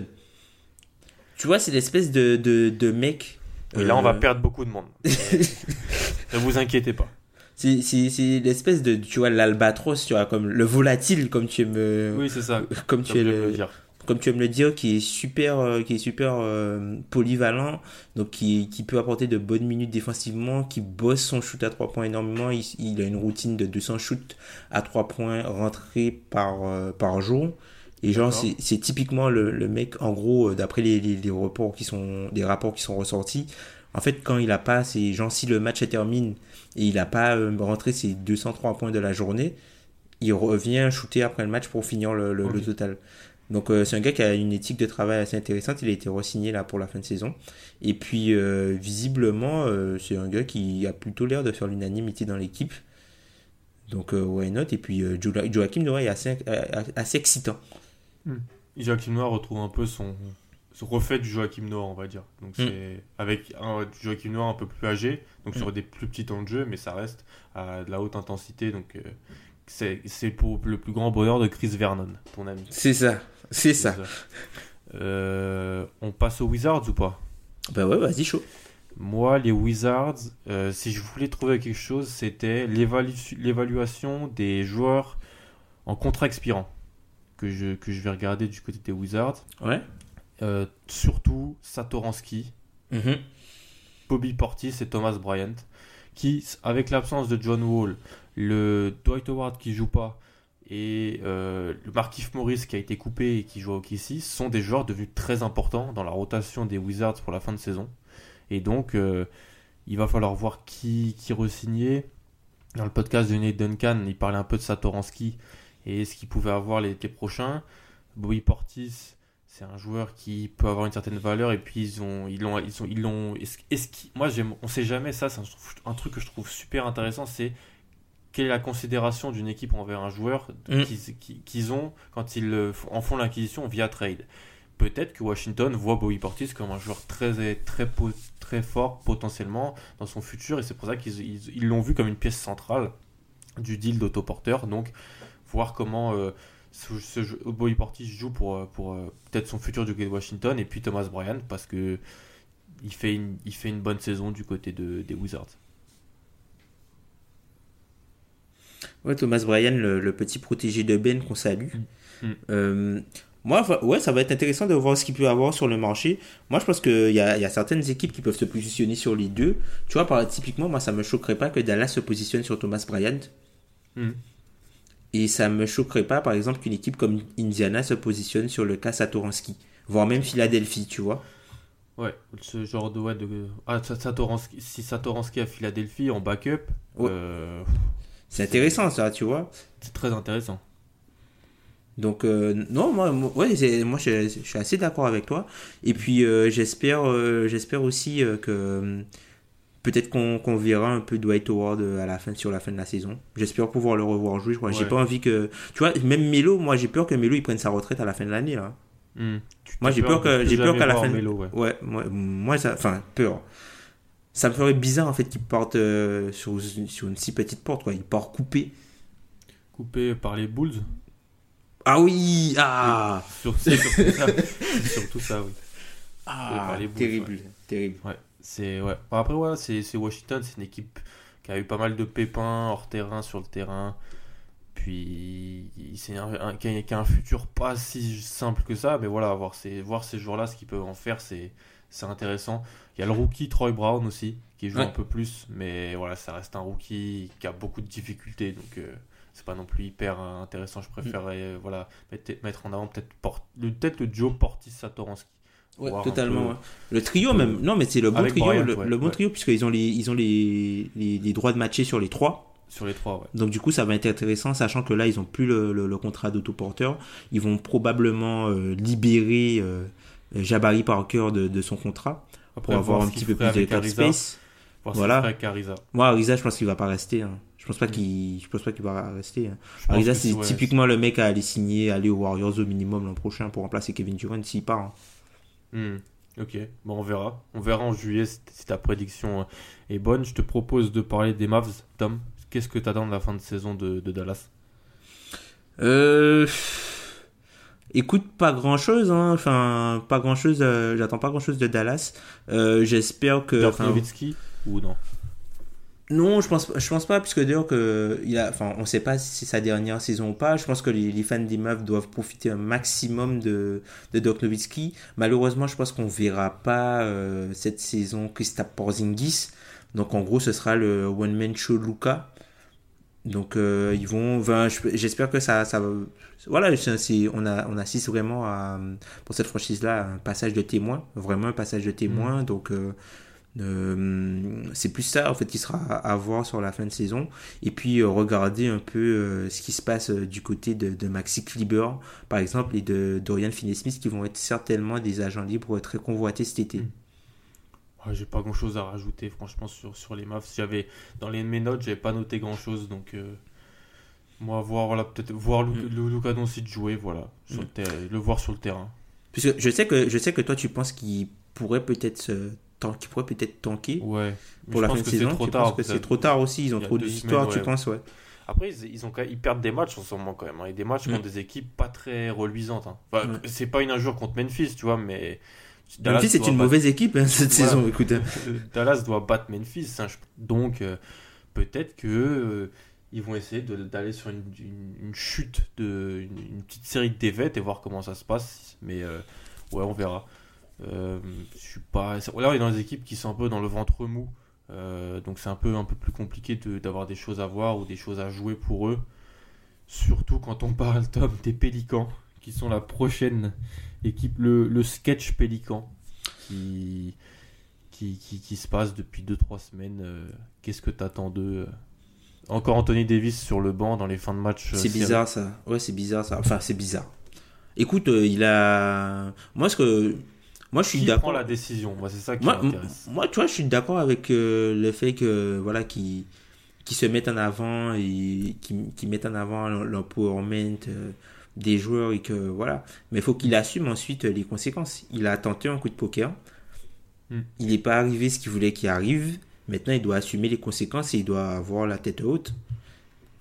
tu vois c'est l'espèce de, de, de mec Oui, là, on va euh, perdre beaucoup de monde. ne vous inquiétez pas. c'est l'espèce de tu vois l'albatros tu vois comme le volatile comme tu aimes euh, Oui, c'est ça. comme tu es Comme je le, dire. comme tu aimes le dire, qui est super, euh, qui est super euh, polyvalent, donc qui, qui peut apporter de bonnes minutes défensivement, qui bosse son shoot à 3 points énormément. Il, il a une routine de 200 shoots à 3 points rentrés par, euh, par jour. Et genre, c'est typiquement le, le mec, en gros, euh, d'après les, les, les rapports qui sont, les rapports qui sont ressortis, en fait, quand il a pas, c'est genre, si le match se termine et il a pas euh, rentré ses 203 points de la journée, il revient shooter après le match pour finir le, le, le Ok. total. Donc euh, c'est un gars qui a une éthique de travail assez intéressante. Il a été re-signé là pour la fin de saison. Et puis euh, visiblement euh, c'est un gars qui a plutôt l'air de faire l'unanimité dans l'équipe. Donc why not? Et puis Jo- Joachim Noah est assez, assez excitant. Joachim Noah retrouve un peu son, son reflet du Joachim Noah, on va dire. Donc, Mm. c'est avec un Joachim Noah un peu plus âgé, donc sur des plus petits temps de jeu, mais ça reste à de la haute intensité. Donc, euh, c'est pour le plus grand bonheur de Chris Vernon, ton ami. C'est ça, c'est ça. Euh, on passe aux Wizards ou pas? Bah ouais, vas-y chaud. Moi, les Wizards, euh, si je voulais trouver quelque chose, c'était l'évalu- l'évaluation des joueurs en contrat expirant que je, que je vais regarder du côté des Wizards. Ouais. Euh, surtout Satoransky, Mhm. Bobby Portis et Thomas Bryant, qui, avec l'absence de John Wall, le Dwight Howard qui joue pas, et euh, le Markif Morris qui a été coupé et qui joue au OKC, sont des joueurs devenus très importants dans la rotation des Wizards pour la fin de saison. Et donc, euh, il va falloir voir qui, qui re-signer. Dans le podcast de Nate Duncan, il parlait un peu de Satoransky et ce qu'il pouvait avoir l'été prochain. Bobby Portis, c'est un joueur qui peut avoir une certaine valeur et puis ils ont ils l'ont ils ont ils l'ont moi j'aime on sait jamais ça c'est un, un truc que je trouve super intéressant c'est quelle est la considération d'une équipe envers un joueur Mm. qu'ils, ont quand ils euh, en font l'acquisition via trade peut-être que Washington voit Bobby Portis comme un joueur très très très fort potentiellement dans son futur et c'est pour ça qu'ils ils, ils l'ont vu comme une pièce centrale du deal d'autoporteur donc voir comment euh, ce, ce jeu- Bobby Portis joue pour, euh, pour euh, peut-être son futur du côté de Washington et puis Thomas Bryant parce que il fait une, il fait une bonne saison du côté de, des Wizards. Ouais, Thomas Bryan, le, le petit protégé de Ben qu'on salue. Mm. Euh, moi, ouais, ça va être intéressant de voir ce qu'il peut avoir sur le marché. Moi, je pense qu'il y a, y a certaines équipes qui peuvent se positionner sur les deux. Tu vois, par, typiquement, moi, ça me choquerait pas que Dallas se positionne sur Thomas Bryant. Mm. Et ça me choquerait pas, par exemple, qu'une équipe comme Indiana se positionne sur le cas Satoransky. Voire même Philadelphie, tu vois. Ouais, ce genre de. Ouais, de ah, Sa- Satoransky- si Satoransky à Philadelphie en backup, Ouais. euh, C'est intéressant, ça, tu vois. c'est très intéressant. Donc euh, non, moi, moi- ouais, moi je, je suis assez d'accord avec toi. Et puis euh, j'espère, j'espère aussi que peut-être qu'on qu'on verra un peu Dwight Howard euh, à la fin, sur la fin de la saison. J'espère pouvoir le revoir jouer. Je crois. J'ai Ouais. pas envie que, tu vois, même Melo, moi j'ai peur que Melo il prenne sa retraite à la fin de l'année là. Hmm. Moi j'ai peur que, j'ai peur qu'à la fin. Melo, ouais. Ouais, moi, moi ça, enfin peur. Ça me ferait bizarre en fait qu'il parte euh, sur, une- sur une si petite porte quoi. Il part coupé. Coupé par les Bulls. Ah oui, ah, Sur, c'est surtout ça. C'est surtout ça, oui. ah, les terrible, terrible. Ouais, c'est ouais. Après ouais, c'est c'est Washington, c'est une équipe qui a eu pas mal de pépins hors terrain sur le terrain. Puis c'est un, un- qui, a, un futur pas si simple que ça, mais voilà, voir ces voir ces joueurs-là ce qu'ils peuvent en faire, c'est c'est intéressant. Il y a le rookie Troy Brown aussi qui joue Ouais. un peu plus, mais voilà, ça reste un rookie qui a beaucoup de difficultés, donc euh, c'est pas non plus hyper intéressant. Je préférerais euh, voilà mettre, mettre en avant peut-être le peut-être le duo Portis Satoransky. Ouais, totalement. ouais. Le trio même, non mais c'est le bon Avec trio, le, ouais, le bon trio puisqu'ils ont les ils ont les, les, les droits de matcher sur les trois. sur les trois, ouais. Donc du coup ça va être intéressant sachant que là ils ont plus le, le, le contrat d'autoporteur, ils vont probablement euh, libérer euh, Jabari Parker de, de son contrat Après, pour avoir voir un petit peu plus de space. Voilà. Moi Ariza je pense qu'il va pas rester. hein. Je pense pas qu'il je pense pas qu'il va rester. hein. Que c'est typiquement le mec à aller signer, aller aux Warriors au minimum l'an prochain pour remplacer Kevin Durant s'il part. hein. Hmm. Ok, bon, on verra. On verra en juillet si, ta prédiction euh, est bonne. Je te propose de parler des Mavs. Tom, qu'est-ce que tu attends de la fin de saison de, de Dallas? Euh... Écoute, pas grand chose, hein. enfin, pas grand chose, j'attends pas grand chose de Dallas. Euh, J'espère que. Dirk enfin, Nowitzki ou non? Non, je pense, je pense pas, puisque d'ailleurs que il a, enfin, on sait pas si c'est sa dernière saison ou pas. Je pense que les, les fans des Mavs doivent profiter un maximum de, de Dirk Nowitzki. Malheureusement, je pense qu'on verra pas euh, cette saison Kristaps Porzingis. Donc en gros, ce sera le one man show Luca. Donc euh, ils vont, enfin, j'espère que ça, ça, va- voilà, c'est- on a, on assiste vraiment à, pour cette franchise-là, à un passage de témoin, vraiment un passage de témoin. Donc euh, euh, c'est plus ça en fait qui sera à, à voir sur la fin de saison. Et puis euh, regarder un peu euh, ce qui se passe du côté de, de Maxi Kleber, par exemple, et de Dorian Finney-Smith, qui vont être certainement des agents libres très convoités cet été. Mm. Ouais, J'ai pas grand chose à rajouter, franchement, sur, sur les Mavs. J'avais, dans les, mes notes, j'avais pas noté grand chose. Donc, moi, voir, voilà, peut-être voir Lu- Mm. Lu- Luka Doncic jouer, voilà, sur le, terrain- le voir sur le terrain. Puisque je sais que, je sais que toi, tu penses qu'il pourrait peut-être se qu'il pourrait peut-être tanker Ouais. Pour je la fin de saison. trop tu tard. penses que c'est trop tard aussi Ils ont trop d'histoires, tu penses, ouais. Après, ils, ont, ils perdent des matchs en ce moment quand même. hein, et des matchs Mm. contre des équipes pas très reluisantes. hein. Enfin, Mm. C'est pas une injure contre Memphis, tu vois, mais. Memphis, c'est doit une battre- mauvaise équipe hein, cette Voilà. saison, écoute. hein. Dallas doit battre Memphis. Donc, euh, peut-être que. euh, ils vont essayer d'aller sur une, une- une chute, de, une, une petite série de défaites et voir comment ça se passe. Mais euh, ouais, on verra. Euh, je suis pas. Là, on est dans des équipes qui sont un peu dans le ventre mou. Euh, donc c'est un peu, un peu plus compliqué de- d'avoir des choses à voir ou des choses à jouer pour eux. Surtout quand on parle, Tom, des Pélicans, qui sont la prochaine équipe, le, le sketch Pélican, qui, qui, qui, qui se passe depuis 2-3 semaines. Euh, Qu'est-ce que t'attends d'eux Encore Anthony Davis sur le banc dans les fins de match. C'est bizarre ça. Ouais, c'est bizarre ça. Enfin, c'est bizarre. Écoute, il a. Moi, ce que. Moi, je suis Qui prend d'accord. la décision? Moi, c'est ça qui Moi, tu vois, je suis d'accord avec euh, le fait que voilà, qu'ils qu'ils se mettent en avant et qu'ils qu'ils mettent en avant l'em- l'empowerment euh, des joueurs et que voilà. Mais il faut qu'il assume ensuite euh, les conséquences. Il a tenté un coup de poker. Hmm. Il n'est pas arrivé ce qu'il voulait qu'il arrive. Maintenant, il doit assumer les conséquences et il doit avoir la tête haute.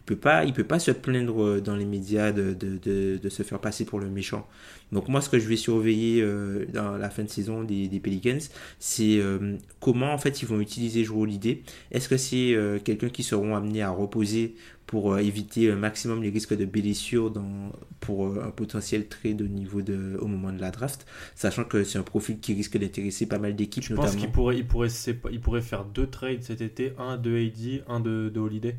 Il peut pas, il peut pas se plaindre euh, dans les médias de, de, de, de se faire passer pour le méchant. Donc moi, ce que je vais surveiller euh, dans la fin de saison des, des Pelicans, c'est euh, comment en fait ils vont utiliser Jrue Holiday. Est-ce que c'est euh, quelqu'un qui seront amenés à reposer pour éviter un maximum les risques de blessures dans, pour un potentiel trade au niveau de au moment de la draft, sachant que c'est un profil qui risque d'intéresser pas mal d'équipes Je pense qu'il pourrait, il pourrait, sépa- il pourrait faire deux trades cet été, un de AD, un de, de Holiday.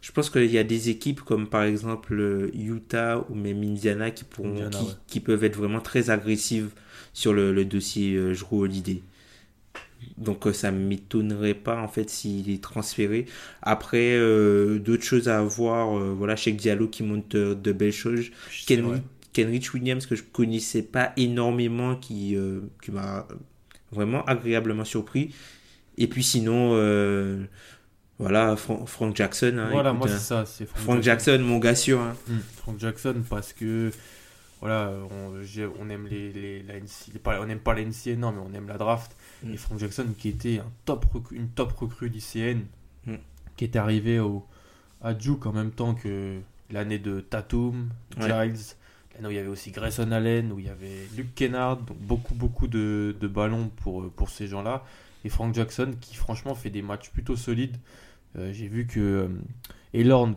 Je pense qu'il y a des équipes comme par exemple euh, Utah ou même Indiana qui, pourront, Indiana, qui, ouais. qui peuvent être vraiment très agressives sur le, le dossier euh, Jrue Holiday. Donc euh, ça ne m'étonnerait pas en fait s'il est transféré. Après, euh, d'autres choses à voir. voilà, Cheikh Diallo qui monte de belles choses. Kenrich Williams que je connaissais pas énormément qui, qui m'a vraiment agréablement surpris. Et puis sinon, voilà, Fran- Frank Jackson. hein, Voilà, écoute, moi hein. c'est ça, c'est Frank Jackson, mon gars sûr. hein. Hmm, Frank Jackson parce que voilà, on, aime les, les- la NC pas- on n'aime pas la non, mais on aime la draft. Mm. Et Frank Jackson qui était un top une top recrue d'ICN, Mm. qui est arrivé au, à Duke en même temps que l'année de Tatum, Ouais. Giles, l'année où il y avait aussi Grayson Allen, où il y avait Luke Kennard, donc beaucoup beaucoup de, de ballons pour, pour ces gens-là. Et Frank Jackson qui franchement fait des matchs plutôt solides. Euh, j'ai vu que euh, Elorn,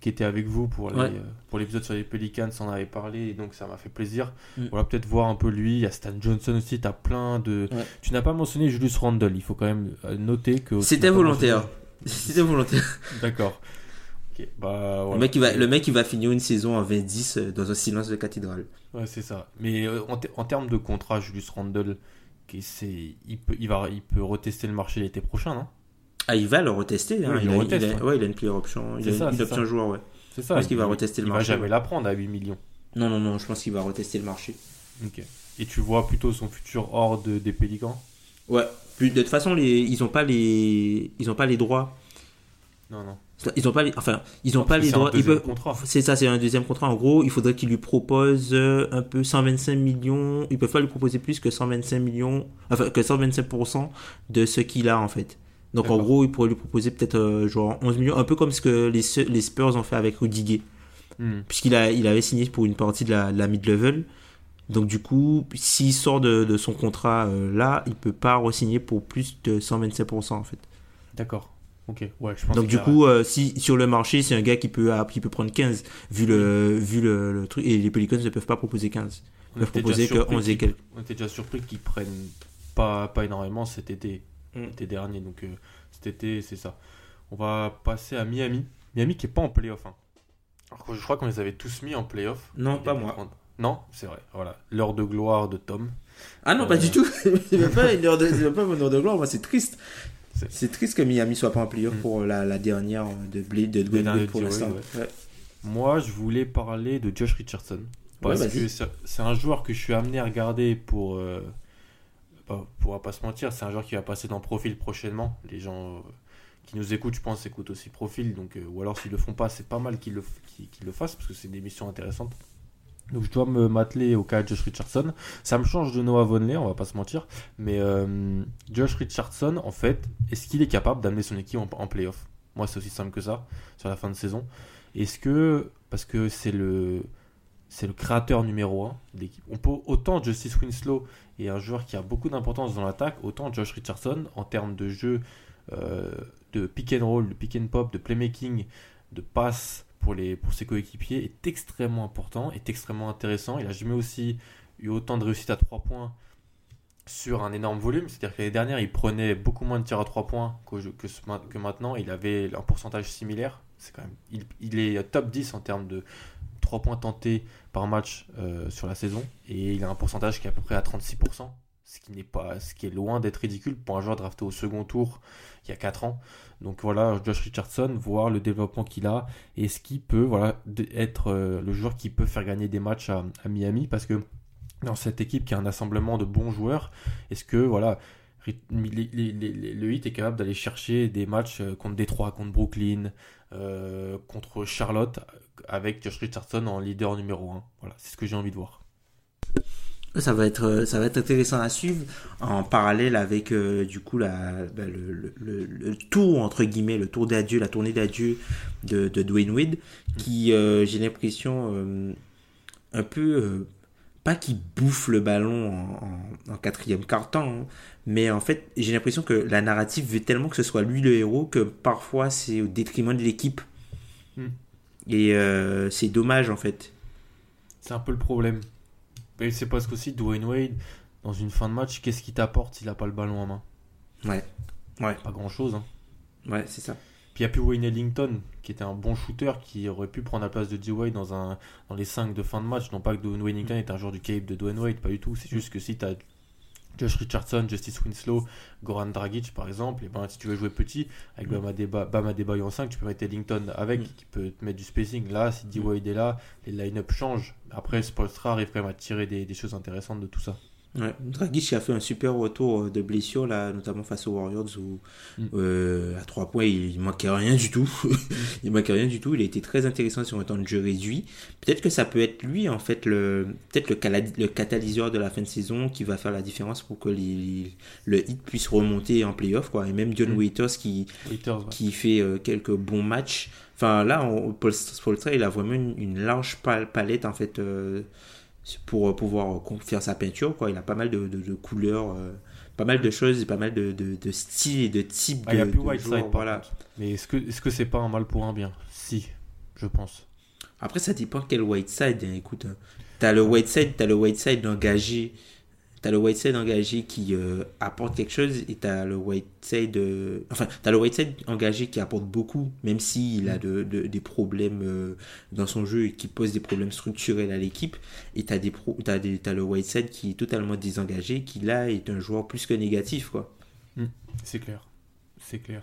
qui était avec vous pour, les, Ouais. euh, pour l'épisode sur les Pelicans, s'en avait parlé, et donc ça m'a fait plaisir. Mm. Voilà, peut-être voir un peu lui. Il y a Stan Johnson aussi, tu as plein de. Ouais. Tu n'as pas mentionné Julius Randle, il faut quand même noter que. C'était volontaire. C'était volontaire. D'accord. Bah, voilà. Le, mec, il va, le mec, il va finir une saison en 20-10 euh, dans un silence de cathédrale. Ouais, c'est ça. Mais en, ter- en termes de contrat, Julius Randle, il, peut, il, va, il peut retester le marché l'été prochain, non Ah, il va le retester. Hein. Oui, il il, a, reteste, il a- ouais. ouais, il a une player option. Il a ça, une option ça. joueur, ouais. C'est ça. pense qu'il il- va retester le il marché, va jamais la prendre à 8 millions. Non, non, non, je pense qu'il va retester le marché. Ok. Et tu vois plutôt son futur hors de- des Pélicans? Ouais. Puis, de toute façon, les, ils ont pas les, ils ont pas les droits. Non, non. Ils ont pas les, enfin, ils ont pas les droits. Peuvent, c'est ça, c'est un deuxième contrat. En gros, il faudrait qu'ils lui proposent euh, un peu 125 millions. Ils peuvent pas lui proposer plus que 125 millions, enfin que 125% de ce qu'il a en fait. Donc en gros, ils pourraient lui proposer peut-être euh, genre 11 millions, un peu comme ce que les, les Spurs ont fait avec Rudy Hmm. puisqu'il a, il avait signé pour une partie de la, la mid-level. Donc du coup, s'il sort de, de son contrat euh, là, il peut pas re-signer pour plus de 125% en fait. D'accord. Ok. Ouais, je pense Donc du coup, euh, si sur le marché, c'est un gars qui peut, ah, qui peut prendre 15, vu le, vu le, le truc, et les Pelicans ne peuvent pas proposer 15. on Ils peuvent proposer que surpris 11 et quelques. On était déjà surpris qu'ils prennent pas, pas énormément cet été, Mm. l'été dernier. Donc euh, cet été, c'est ça. On va passer à Miami. Miami qui est pas en playoff. Hein. Alors que je crois qu'on les avait tous mis en playoff. Non, pas moi. Non, c'est vrai. Voilà. L'heure de gloire de Tom. Ah non, Euh, pas du tout. c'est même pas une heure de, c'est même pas une heure de gloire. Moi, c'est triste. C'est- triste que Miami soit pas en playoff Mm. pour la, la dernière de Blade de Dwayne pour l'instant. Ouais. Moi, je voulais parler de Josh Richardson. Parce Ouais, que c'est c'est un joueur que je suis amené à regarder pour. Euh, bah, pour va pas se mentir, c'est un joueur qui va passer dans Profil prochainement. Les gens euh, qui nous écoutent, je pense, écoutent aussi Profil. Donc, euh, ou alors, s'ils le font pas, c'est pas mal qu'ils le, qu'ils- qu'ils le fassent parce que c'est des missions intéressantes. Donc, je dois me m'atteler au cas de Josh Richardson. Ça me change de Noah Vonley, on va pas se mentir. Mais euh, Josh Richardson, en fait, est-ce qu'il est capable d'amener son équipe en, en playoff? Moi, c'est aussi simple que ça sur la fin de saison. Est-ce que, parce que c'est le, c'est le créateur numéro 1 de l'équipe, on peut autant Justice Winslow est un joueur qui a beaucoup d'importance dans l'attaque, autant Josh Richardson en termes de jeu, euh, de pick and roll, de pick and pop, de playmaking, de passe pour, les, pour ses coéquipiers est extrêmement important, est extrêmement intéressant. Il a jamais aussi eu autant de réussite à 3 points sur un énorme volume. C'est-à-dire que l'année dernière, il prenait beaucoup moins de tirs à 3 points que, maintenant. Il avait un pourcentage similaire. Quand même, il, il, est top 10 en termes de 3 points tentés par match euh, sur la saison. Et il a un pourcentage qui est à peu près à 36%. Ce qui, n'est pas, ce qui est loin d'être ridicule pour un joueur drafté au second tour il y a 4 ans. Donc voilà, Josh Richardson, voir le développement qu'il a et ce qui peut voilà, être euh, le joueur qui peut faire gagner des matchs à, Miami parce que dans cette équipe qui a un assemblement de bons joueurs, est-ce que voilà, le Heat est capable d'aller chercher des matchs euh, contre Détroit, contre Brooklyn, contre Charlotte, avec Josh Richardson en leader numéro 1 Voilà, c'est ce que j'ai envie de voir. Ça va être ça va être intéressant à suivre en parallèle avec euh, du coup la, bah, le, le, le, tour entre guillemets le tour d'adieu la tournée d'adieu de, de Dwayne Wade qui euh, j'ai l'impression euh, un peu pas qui bouffe le ballon en, en, quatrième quart-temps, hein, mais en fait, j'ai l'impression que la narrative veut tellement que ce soit lui le héros que parfois c'est au détriment de l'équipe. Hmm. Et euh, c'est dommage en fait. C'est un peu le problème. Et c'est parce qu'aussi Dwayne Wade, dans une fin de match, qu'est-ce qu'il t'apporte s'il n'a pas le ballon en main? Ouais. Ouais. Pas grand chose. Hein. Ouais, c'est ça. Puis il n'y a plus Wayne Ellington, qui était un bon shooter, qui aurait pu prendre la place de D-Wade dans, un, dans les 5 de fin de match. Non pas que Wayne Ellington est un joueur du cape de Dwayne Wade, pas du tout. C'est juste que si tu as Josh Richardson, Justice Winslow, Goran Dragic par exemple, et ben, si tu veux jouer petit, avec Bama Deba en 5, tu peux mettre Ellington avec, qui peut te mettre du spacing. Là, si D-Wade est là, les line-up changent. Après, Spolstra arrive quand même à tirer des, des choses intéressantes de tout ça. Ouais. Dragic a fait un super retour euh, de blessure, là, notamment face aux Warriors, où mm. euh, à 3 points, il, manquait rien du tout. il manquait rien du tout. Il a été très intéressant sur un temps de jeu réduit. Peut-être que ça peut être lui, en fait, le peut-être le, le, catalyseur de la fin de saison qui va faire la différence pour que les, le hit puisse remonter en playoff. Quoi. Et même John mm. Waiters qui, Waiters, ouais. qui fait euh, quelques bons matchs. Enfin, là, on, Paul Spolstra, il a vraiment une, une large palette, en fait. Euh, pour pouvoir faire sa peinture. Quoi. Il a pas mal de, de, de couleurs, euh, pas mal de choses, pas mal de, de styles et de types ah, de. Il y a plus Whiteside, voilà. Mais est-ce que est-ce que c'est pas un mal pour un bien? Si, je pense. Après, ça dépend quel Whiteside. Hein. Écoute, hein. t'as le Whiteside, t'as le Whiteside engagé T'as le Whiteside engagé qui euh, apporte quelque chose et t'as le Whiteside euh, enfin t'as le Whiteside engagé qui apporte beaucoup même s'il a de, de, des problèmes euh, dans son jeu et qui pose des problèmes structurels à l'équipe. Et t'as des pro t'as des t'as le Whiteside qui est totalement désengagé qui là est un joueur plus que négatif quoi. Mmh, c'est clair. C'est clair.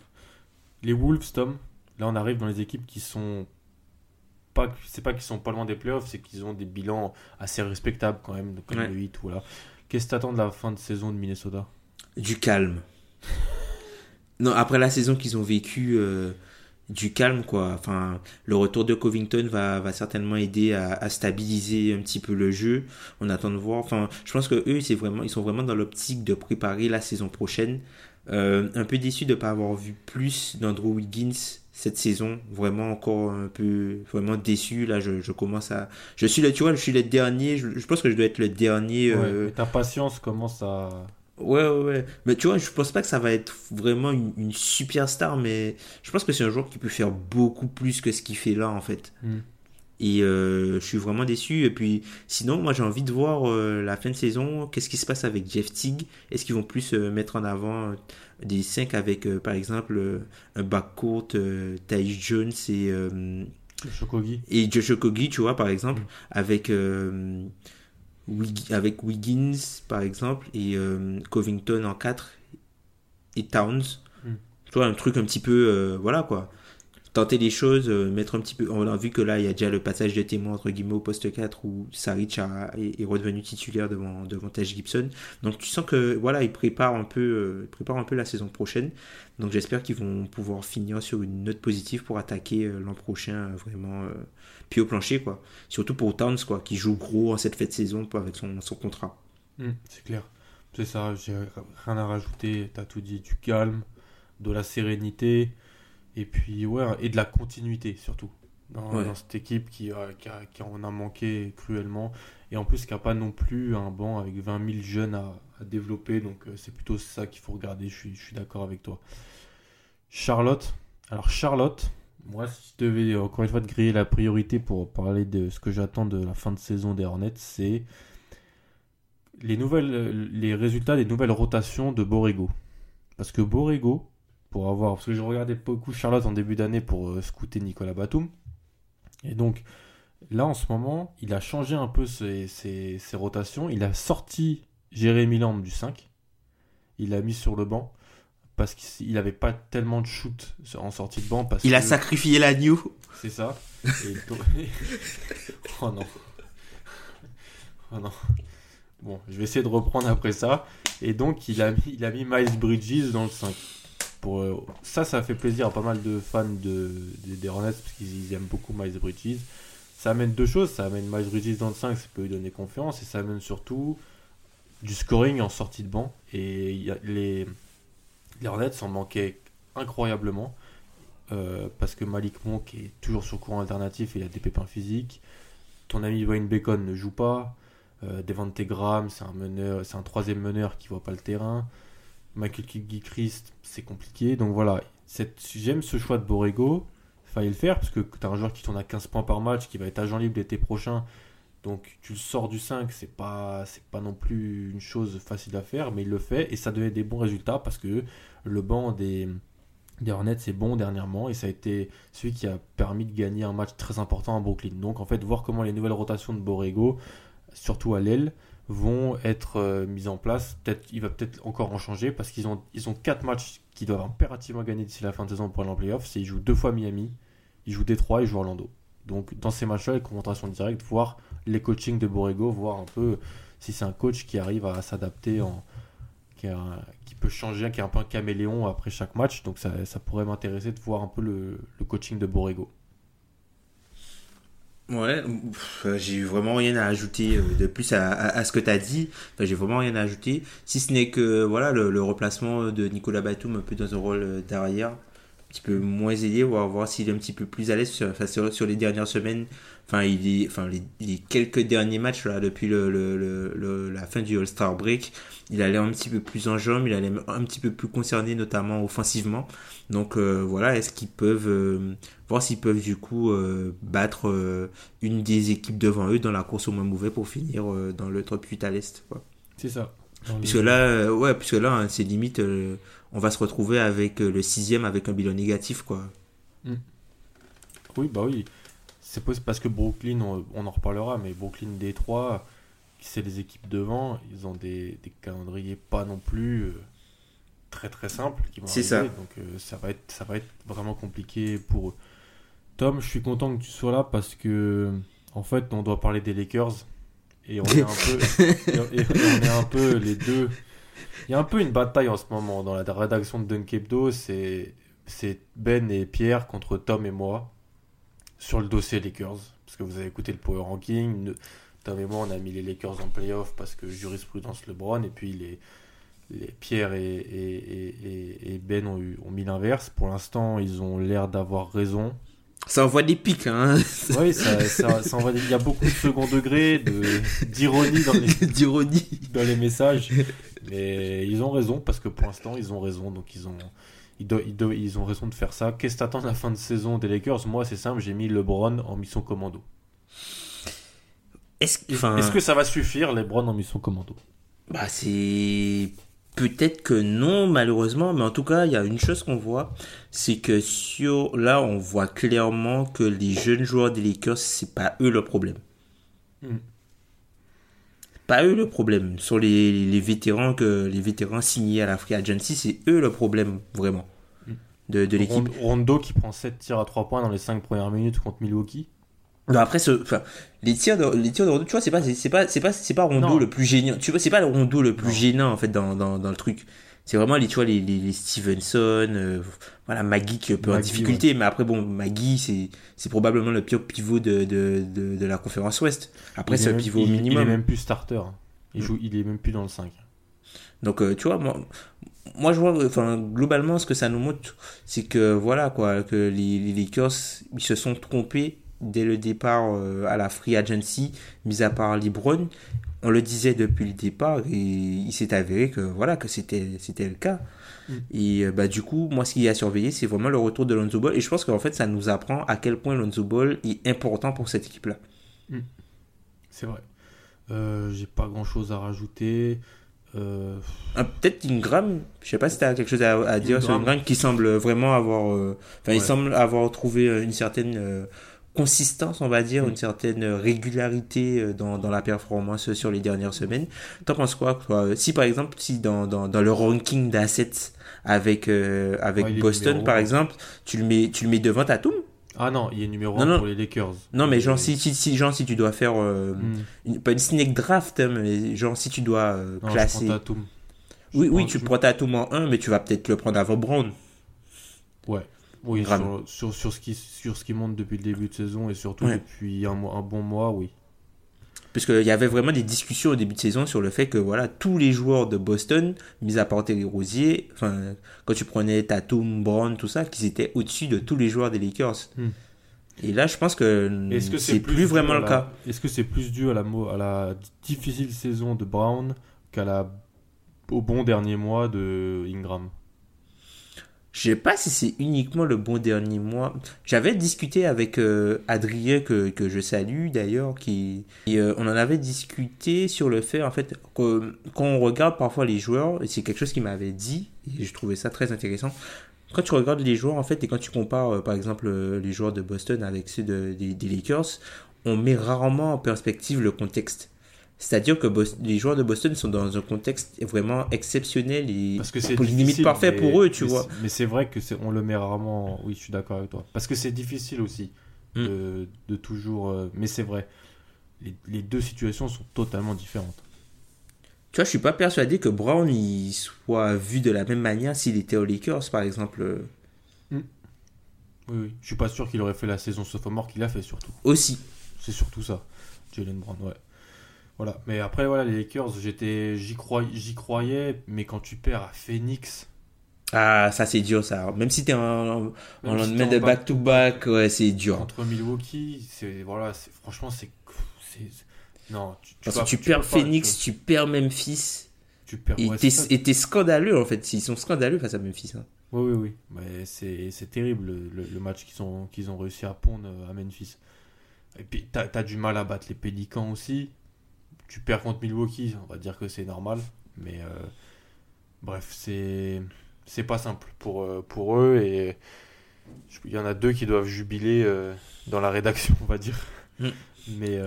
Les Wolves Tom là on arrive dans les équipes qui sont pas c'est pas qu'ils sont pas loin des playoffs c'est qu'ils ont des bilans assez respectables quand même comme ouais. le 8 voilà Qu'est-ce que t'attends de la fin de saison de Minnesota? Du calme. non, après la saison qu'ils ont vécue, euh, du calme, quoi. Enfin, le retour de Covington va, va certainement aider à, stabiliser un petit peu le jeu. On attend de voir. Enfin, je pense que eux, c'est vraiment, ils sont vraiment dans l'optique de préparer la saison prochaine. Euh, un peu déçu de ne pas avoir vu plus d'Andrew Wiggins cette saison vraiment encore un peu vraiment déçu là je, je, commence à je suis le tu vois je suis le dernier je, je pense que je dois être le dernier ouais, euh... ta patience commence à ouais, ouais ouais mais tu vois je pense pas que ça va être vraiment une, une superstar mais je pense que c'est un joueur qui peut faire beaucoup plus que ce qu'il fait là en fait mm. Et euh, je suis vraiment déçu. Et puis, sinon, moi, j'ai envie de voir euh, la fin de saison. Qu'est-ce qui se passe avec Jeff Tigg? Est-ce qu'ils vont plus mettre en avant des 5 avec, euh, par exemple, un backcourt, Thais Jones et. Chokogi. Et Josh Okogi, tu vois, par exemple, mm. avec. Wig avec Wiggins, par exemple, et Covington en 4 et Towns. Mm. Tu vois, un truc un petit peu. voilà, quoi tenter les choses, euh, mettre un petit peu. On a vu que là, il y a déjà le passage de témoin entre guillemets au poste 4 où Saric est, redevenu titulaire devant, devant Taj Gibson. Donc tu sens que voilà, ils préparent un peu, euh, un peu la saison prochaine. Donc j'espère qu'ils vont pouvoir finir sur une note positive pour attaquer euh, l'an prochain vraiment pied au plancher quoi. Surtout pour Towns quoi, qui joue gros en cette fête saison avec son, son contrat. Mmh, c'est clair. C'est ça, j'ai rien à rajouter. T'as tout dit, du calme, de la sérénité. Et puis, ouais, et de la continuité surtout. Dans, ouais. dans cette équipe qui, euh, qui, a, qui, en a manqué cruellement. Et en plus, qui n'a pas non plus un banc avec 20 000 jeunes à, à développer. Donc, euh, c'est plutôt ça qu'il faut regarder. Je suis, je suis d'accord avec toi. Charlotte. Alors, Charlotte, moi, si je devais encore une fois te griller la priorité pour parler de ce que j'attends de la fin de saison des Hornets, c'est les, nouvelles, les résultats des nouvelles rotations de Borrego. Parce que Borrego, pour avoir. Parce que je regardais beaucoup Charlotte en début d'année pour euh, scouter Nicolas Batum. Et donc, là, en ce moment, il a changé un peu ses, ses- ses rotations. Il a sorti Jérémy Lamb du 5. Il l'a mis sur le banc. Parce qu'il n'avait pas tellement de shoot en sortie de banc. Parce Il a sacrifié la new. c'est ça. Et oh non. Oh non. Bon, je vais essayer de reprendre après ça. Et donc, il a mis, il a mis Miles Bridges dans le 5. Pour, euh, ça, ça fait plaisir à pas mal de fans de, des- des Hornets parce qu'ils ils aiment beaucoup Miles Bridges. Ça amène deux choses. Ça amène Miles Bridges dans le 5, ça peut lui donner confiance. Et ça amène surtout du scoring en sortie de banc. Et les, les Hornets en manquaient incroyablement. Euh, parce que Malik Monk est toujours sur courant alternatif et il a des pépins physiques. Ton ami Wayne Bacon ne joue pas. Euh, Devante Graham, c'est un meneur, c'est un troisième meneur qui voit pas le terrain. Michael Kidd-Gilchrist, c'est compliqué. Donc voilà, j'aime ce choix de Borrego. Fallait le faire parce que tu as un joueur qui tourne à 15 points par match, qui va être agent libre l'été prochain. Donc tu le sors du 5, c'est pas pas non plus une chose facile à faire, mais il le fait et ça donnait des bons résultats parce que le banc des des Hornets c'est bon dernièrement et ça a été celui qui a permis de gagner un match très important à Brooklyn. Donc en fait voir comment les nouvelles rotations de Borrego, surtout à l'aile, vont être euh, mises en place. Peut-être il va peut-être encore en changer parce qu'ils ont ils quatre matchs qu'ils doivent impérativement gagner d'ici la fin de saison pour aller en playoff. C'est ils jouent deux fois Miami, ils jouent Détroit, ils jouent Orlando. Donc dans ces matchs-là, les confrontations directes, voir les coachings de Borrego, voir un peu si c'est un coach qui arrive à s'adapter qui, peut changer, qui est un peu un caméléon après chaque match. Donc ça, pourrait m'intéresser de voir un peu le coaching de Borrego. Ouais, euh, j'ai vraiment rien à ajouter euh, de plus à, ce que tu as dit. Enfin, j'ai vraiment rien à ajouter. Si ce n'est que voilà le, le remplacement de Nicolas Batum un peu dans un rôle euh, derrière, un petit peu moins aidé, on va voir s'il est un petit peu plus à l'aise sur, sur, sur les dernières semaines. Enfin, il enfin les, les quelques derniers matchs là depuis le, le, le- le- la fin du All-Star break, il allait un petit peu plus en jambes, il allait un petit peu plus concerné notamment offensivement. Donc euh, voilà, est-ce qu'ils peuvent euh, voir s'ils peuvent du coup euh, battre une des équipes devant eux dans la course au moins mauvais pour finir dans le top 8 à l'est. C'est ça. Puisque là, ouais, puisque là, hein, c'est limite, on va se retrouver avec le sixième avec un bilan négatif, quoi. Oui, bah oui. C'est possible parce que Brooklyn, on, on en reparlera, mais Brooklyn Détroit, c'est les équipes devant, ils ont des, des calendriers pas non plus euh, très très simples. qui vont arriver, ça. Donc euh, ça, va être, ça va être vraiment compliqué pour eux. Tom, je suis content que tu sois là parce que, en fait, on doit parler des Lakers et on est un peu, et, et on est un peu les deux. Il y a un peu une bataille en ce moment dans la rédaction de Dunk Hebdo, c'est c'est Ben et Pierre contre Tom et moi sur le dossier Lakers. Parce que vous avez écouté le Power Ranking. Tom et moi, on a mis les Lakers en playoff parce que jurisprudence LeBron. Et puis les, les Pierre et, et, et- Ben ont, eu, ont mis l'inverse. Pour l'instant, ils ont l'air d'avoir raison. Ça envoie des pics, hein, Oui, ça, ça, ça envoie des- il y a beaucoup de second degré, de- d'ironie dans les, d'ironie. dans les messages. Mais ils ont raison parce que pour l'instant, ils ont raison. Donc ils ont, ils, do- ils, do- ils ont raison de faire ça. Qu'est-ce que t'attends de la fin de saison des Lakers? Moi, c'est simple, j'ai mis LeBron en mission commando. Est-ce enfin, Est-ce que ça va suffire, LeBron en mission commando? Bah, c'est peut-être que non, malheureusement, mais en tout cas, il y a une chose qu'on voit, c'est que sur, là, on voit clairement que les jeunes joueurs des Lakers, c'est pas eux le problème. Mm. Pas eux le problème. Sur les, les vétérans que les vétérans signés à la Free Agency, c'est eux le problème vraiment de, de l'équipe. Rond- Rondo qui prend 7 tirs à 3 points dans les 5 premières minutes contre Milwaukee. Non, après, ce, enfin, les tirs de, les tirs de Rondo, tu vois, c'est pas, c'est c'est pas, c'est pas, c'est pas Rondo Non. le plus gênant. Tu vois, c'est pas le Rondo le plus Non. gênant, en fait, dans, dans, dans le truc. C'est vraiment les, tu vois, les, les, les Stevenson, euh, voilà, Magui qui est un peu en difficulté, mais après, bon, Magui, c'est, c'est probablement le pire pivot de, de, de, de la conférence Ouest. Après, c'est un pivot il- minimum. Il est même plus starter. Il, joue, il est même plus dans le 5. Donc, euh, tu vois, moi, moi, je vois, enfin, globalement, ce que ça nous montre, c'est que, voilà, quoi, que les, les Lakers, ils se sont trompés dès le départ euh, à la Free Agency, mis à part LeBron. On le disait depuis le départ et il s'est avéré que, voilà, que c'était, c'était le cas. Et euh, bah, du coup, moi, ce qui a surveillé, c'est vraiment le retour de Lonzo Ball. Et je pense qu'en fait, ça nous apprend à quel point Lonzo Ball est important pour cette équipe-là. C'est vrai. Euh, J'ai pas grand chose à rajouter. Euh, Ah, Peut-être Ingram, je sais pas si tu as quelque chose à, à dire sur Ingram. Qui semble vraiment avoir. euh, Enfin, il semble avoir trouvé une certaine consistance, on va dire, Mm. une certaine euh, régularité euh, dans, dans la performance sur les dernières semaines. T'en penses quoi, toi? Si par exemple, si dans, dans, dans le ranking d'assets avec, euh, avec Ouais, est Boston, par exemple, tu le mets, tu le mets devant Tatum? Ah non, il est numéro Non, 1 non. pour les Lakers. Non, mais genre, si, si, si, genre, si tu dois faire. euh, une- pas une snake draft, hein, mais genre, si tu dois euh, Non, classer. je prends Tatum. Je Oui, oui, tu je- prends Tatum en 1, mais tu vas peut-être le prendre avant Brown. Ouais. Oui, sur, sur, sur ce qui, sur ce qui monte depuis le début de saison et surtout Ouais. depuis un, mois- un bon mois, oui. Parce qu'il y avait vraiment des discussions au début de saison sur le fait que voilà, tous les joueurs de Boston, mis à part Terry Rosier, enfin, quand tu prenais Tatum, Brown, tout ça, qu'ils étaient au-dessus de tous les joueurs des Lakers. Hmm. Et là, je pense que Est-ce que c'est plus, vraiment le la- cas. Est-ce que c'est plus dû à la, mo- à la difficile saison de Brown qu'à la au bon dernier mois de Ingram? Je sais pas si c'est uniquement le bon dernier mois. J'avais discuté avec euh, Adrien, que, que je salue d'ailleurs, qui et, euh, on en avait discuté sur le fait, en fait, que quand on regarde parfois les joueurs, et c'est quelque chose qu'il m'avait dit, et je trouvais ça très intéressant, quand tu regardes les joueurs, en fait, et quand tu compares, euh, par exemple, euh, les joueurs de Boston avec ceux de- des, des Lakers, on met rarement en perspective le contexte. C'est-à-dire que les joueurs de Boston sont dans un contexte vraiment exceptionnel et Parce que c'est pour limite parfait mais- pour eux, tu mais vois. Mais c'est vrai que on le met rarement. Oui, je suis d'accord avec toi. Parce que c'est difficile aussi Mm. de, de toujours. euh, Mais c'est vrai. Les, les deux situations sont totalement différentes. Tu vois, je suis pas persuadé que Brown il soit vu de la même manière s'il était aux Lakers, par exemple. euh, Oui, oui. Je suis pas sûr qu'il aurait fait la saison sophomore qu'il a fait surtout. Aussi. C'est surtout ça. Jalen Brown, ouais. Voilà. Mais après, voilà, les Lakers, j'étais, j'y croyais, j'y croyais, mais quand tu perds à Phoenix, Ah, ça c'est dur, ça. Même si t'es en, en lendemain si de back-to-back, ouais, c'est dur. contre Milwaukee, c'est voilà, c'est franchement, c'est, c'est- non, tu, tu Parce que tu tu perds pas, Phoenix, tu perds Memphis. tu, perds. Et ouais, t'es et t'es scandaleux, en fait. Ils sont scandaleux face à Memphis. hein. Oui, oui, oui. Mais c'est, c'est terrible le, match qu'ils ont, qu'ils ont réussi à pondre à Memphis. Et puis, t'as, as du mal à battre les Pélicans aussi. Tu perds contre Milwaukee, on va dire que c'est normal. Mais euh, bref, c'est, c'est pas simple pour, euh, pour eux. Et il y en a deux qui doivent jubiler euh, dans la rédaction, on va dire. Mm. Mais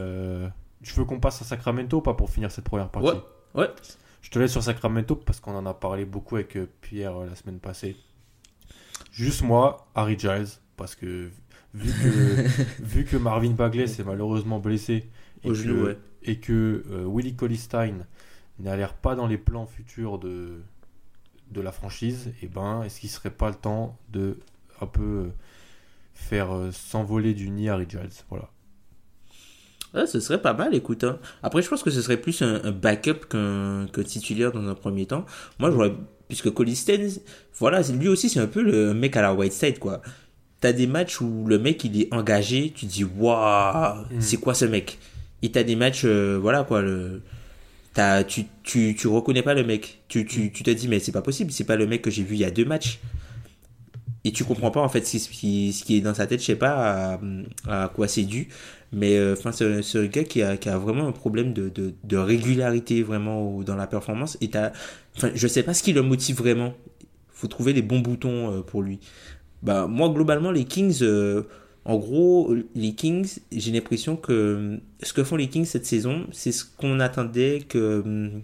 je veux qu'on passe à Sacramento pas pour finir cette première partie? Ouais, ouais. Je te laisse sur Sacramento parce qu'on en a parlé beaucoup avec Pierre la semaine passée. Juste moi, Harry Giles, parce que vu que, vu que Marvin Bagley s'est malheureusement blessé et Au que, genou, ouais. et que euh, Willie Collistein n'a l'air pas dans les plans futurs de, de la franchise, et ben, est-ce qu'il serait pas le temps de un peu euh, faire euh, s'envoler du nid Harry Giles? Voilà. Ce serait pas mal, écoute. hein. Après, je pense que ce serait plus un, un backup qu'un titulaire dans un premier temps. Moi, je vois, puisque Colisten, voilà, lui aussi, c'est un peu le mec à la Whiteside, quoi. T'as des matchs où le mec, il est engagé, tu dis, waouh, Mm. c'est quoi ce mec? Et t'as des matchs, euh, voilà, quoi, le, t'as, tu, tu, tu reconnais pas le mec. Tu, tu, tu te dis, mais c'est pas possible, c'est pas le mec que j'ai vu il y a deux matchs. Et tu comprends pas, en fait, ce qui, ce qui est dans sa tête, je sais pas à, à quoi c'est dû. Mais euh, enfin, c'est c'est un gars qui a, qui a vraiment un problème de, de, de régularité vraiment dans la performance. Et t'as, je sais pas ce qui le motive vraiment. Faut trouver les bons boutons euh, pour lui. Bah, moi, globalement, les Kings, euh, en gros, les Kings, j'ai l'impression que euh, ce que font les Kings cette saison, c'est ce qu'on attendait que, hum,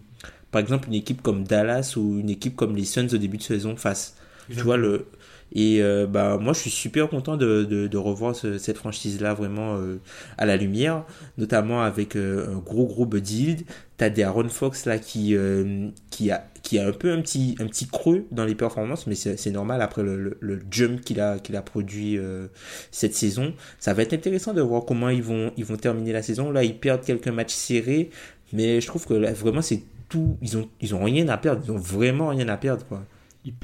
par exemple, une équipe comme Dallas ou une équipe comme les Suns au début de saison fasse. Tu vois, le, et euh, bah moi je suis super content de, de, de revoir ce- cette franchise là vraiment euh, à la lumière. Notamment avec euh, un gros gros Buddy t'as des Aaron Fox là qui euh, qui a qui a un peu un petit un petit creux dans les performances mais c'est normal après le, le, le jump qu'il a qu'il a produit euh, cette saison. Ça va être intéressant de voir comment ils vont ils vont terminer la saison. Là ils perdent quelques matchs serrés mais je trouve que vraiment c'est tout ils ont ils ont rien à perdre. Ils ont vraiment rien à perdre quoi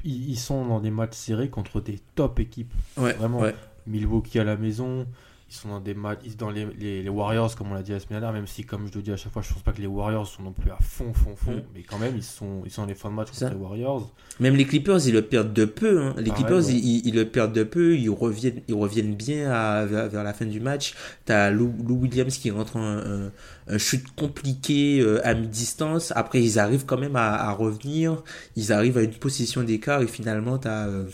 Ils, sont dans des matchs serrés contre des top équipes. ouais Vraiment. ouais Milwaukee à la maison. Ils sont dans des matchs, dans les, les, Warriors, comme on l'a dit la semaine dernière, même si, comme je le dis à chaque fois, je pense pas que les Warriors sont non plus à fond, fond, fond, mm. mais quand même, ils sont, ils sont dans les fins de match contre les Warriors. Même les Clippers, ils le perdent de peu. Hein. Les Clippers, ils, le perdent de peu, ils reviennent, ils reviennent bien à, vers, la fin du match. T'as Lou, Lou Williams qui rentre un, un, chute compliqué euh, à mi-distance. Après, ils arrivent quand même à, revenir. Ils arrivent à une position d'écart et finalement, t'as. Euh,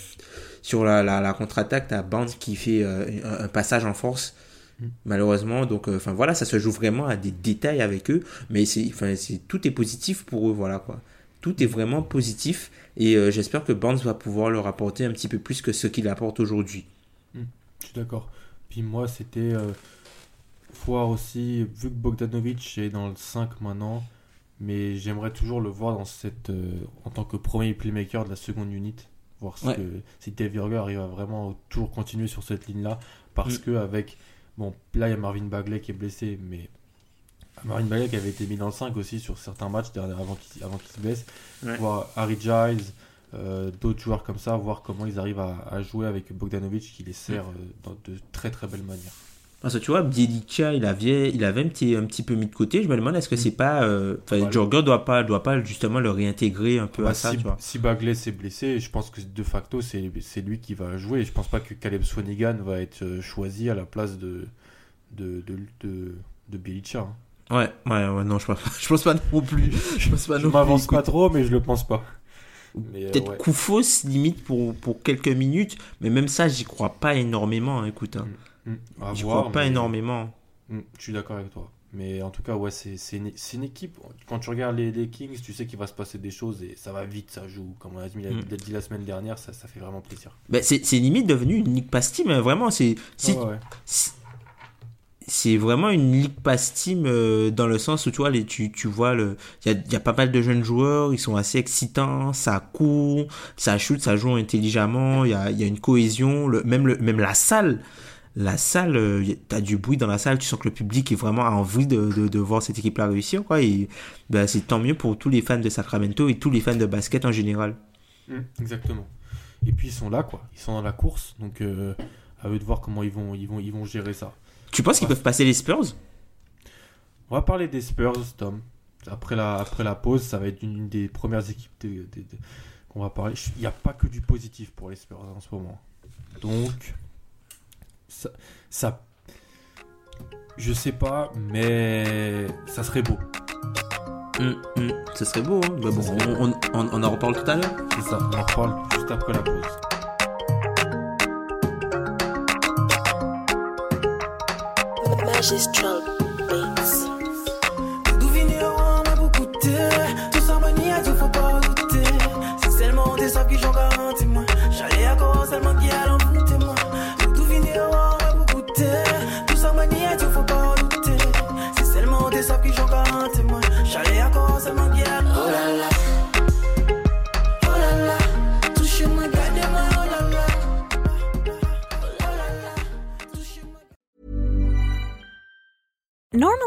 sur la, la, contre-attaque, t'as Band qui fait euh, un, passage en force. Mm. Malheureusement, donc, euh, enfin voilà, ça se joue vraiment à des détails avec eux, mais c'est, enfin, c'est tout est positif pour eux, voilà quoi. Tout est vraiment positif et euh, j'espère que Barnes va pouvoir leur apporter un petit peu plus que ce qu'il apporte aujourd'hui. Mm. Je suis d'accord. Puis moi, c'était voir aussi, vu que Bogdanovic est dans le 5 maintenant, mais j'aimerais toujours le voir dans cette, en tant que premier playmaker de la seconde unit voir si, si Dave arrive à vraiment toujours continuer sur cette ligne-là. Parce mm. que avec. Bon, là, il y a Marvin Bagley qui est blessé, mais. Marvin Bagley qui avait été mis dans le 5 aussi sur certains matchs avant qu'il avant qu'il se blesse. Voir Harry Giles, euh, d'autres joueurs comme ça, voir comment ils arrivent à, jouer avec Bogdanovic qui les sert mm. euh, de très très belle manière. Parce que tu vois, Bielica, il avait, il avait un petit, un petit peu mis de côté. Je me demande, est-ce que c'est pas. Euh, enfin, doit pas, doit pas justement le réintégrer un peu bah, à ça, si, tu vois. Si Bagley s'est blessé, je pense que de facto, c'est lui qui va jouer. Je pense pas que Caleb Swanigan va être euh, choisi à la place de, de, de, de, de hein. Ouais, ouais, ouais, non, je pense, je pense pas non plus. Je pense pas m'avance pas trop, mais je le pense pas. Euh, Peut-être ouais. Koufos, limite, pour, pour quelques minutes, mais même ça, j'y crois pas énormément, hein, écoute. Hein. Mm. Mm. Je crois pas énormément. Mm, je suis d'accord avec toi. Mais en tout cas, ouais, c'est une, une, équipe. Quand tu regardes les, les Kings, tu sais qu'il va se passer des choses et ça va vite, ça joue. Comme on a dit, mm. dit la semaine dernière, ça, ça fait vraiment plaisir. Ben, c'est limite devenu une Ligue Pass Team, hein, vraiment. C'est c'est vraiment une Ligue Pass Team euh, dans le sens où tu vois, les, tu, tu vois, il y a, y a, pas mal de jeunes joueurs, ils sont assez excitants, ça court, ça shoot, ça joue intelligemment, il y a, y a une cohésion, le, même, le, même la salle la salle, euh, tu as du bruit dans la salle, tu sens que le public est vraiment envie de, de, voir cette équipe-là réussir, quoi. Et ben, c'est tant mieux pour tous les fans de Sacramento et tous les fans de basket en général. Mmh, exactement. Et puis ils sont là, quoi. Ils sont dans la course, donc euh, à eux de voir comment ils vont, ils vont, ils vont gérer ça. Tu penses qu'ils peuvent passer les Spurs? On va parler des Spurs, Tom. Après la, après la pause, ça va être une, des premières équipes qu'on va parler. Il n'y a pas que du positif pour les Spurs en ce moment. Donc, ça, ça, je sais pas, mais ça serait beau. Hum, hum, ça serait beau, hein. Bah bon, on, on, on, en reparle tout à l'heure. C'est ça, on en reparle juste après la pause. Magistral. D'où vigneron m'a beaucoup coûté. Tout ça mania, tout faut pas douter. C'est seulement des sables qui j'en garantis moi. J'allais à quoi seulement qui a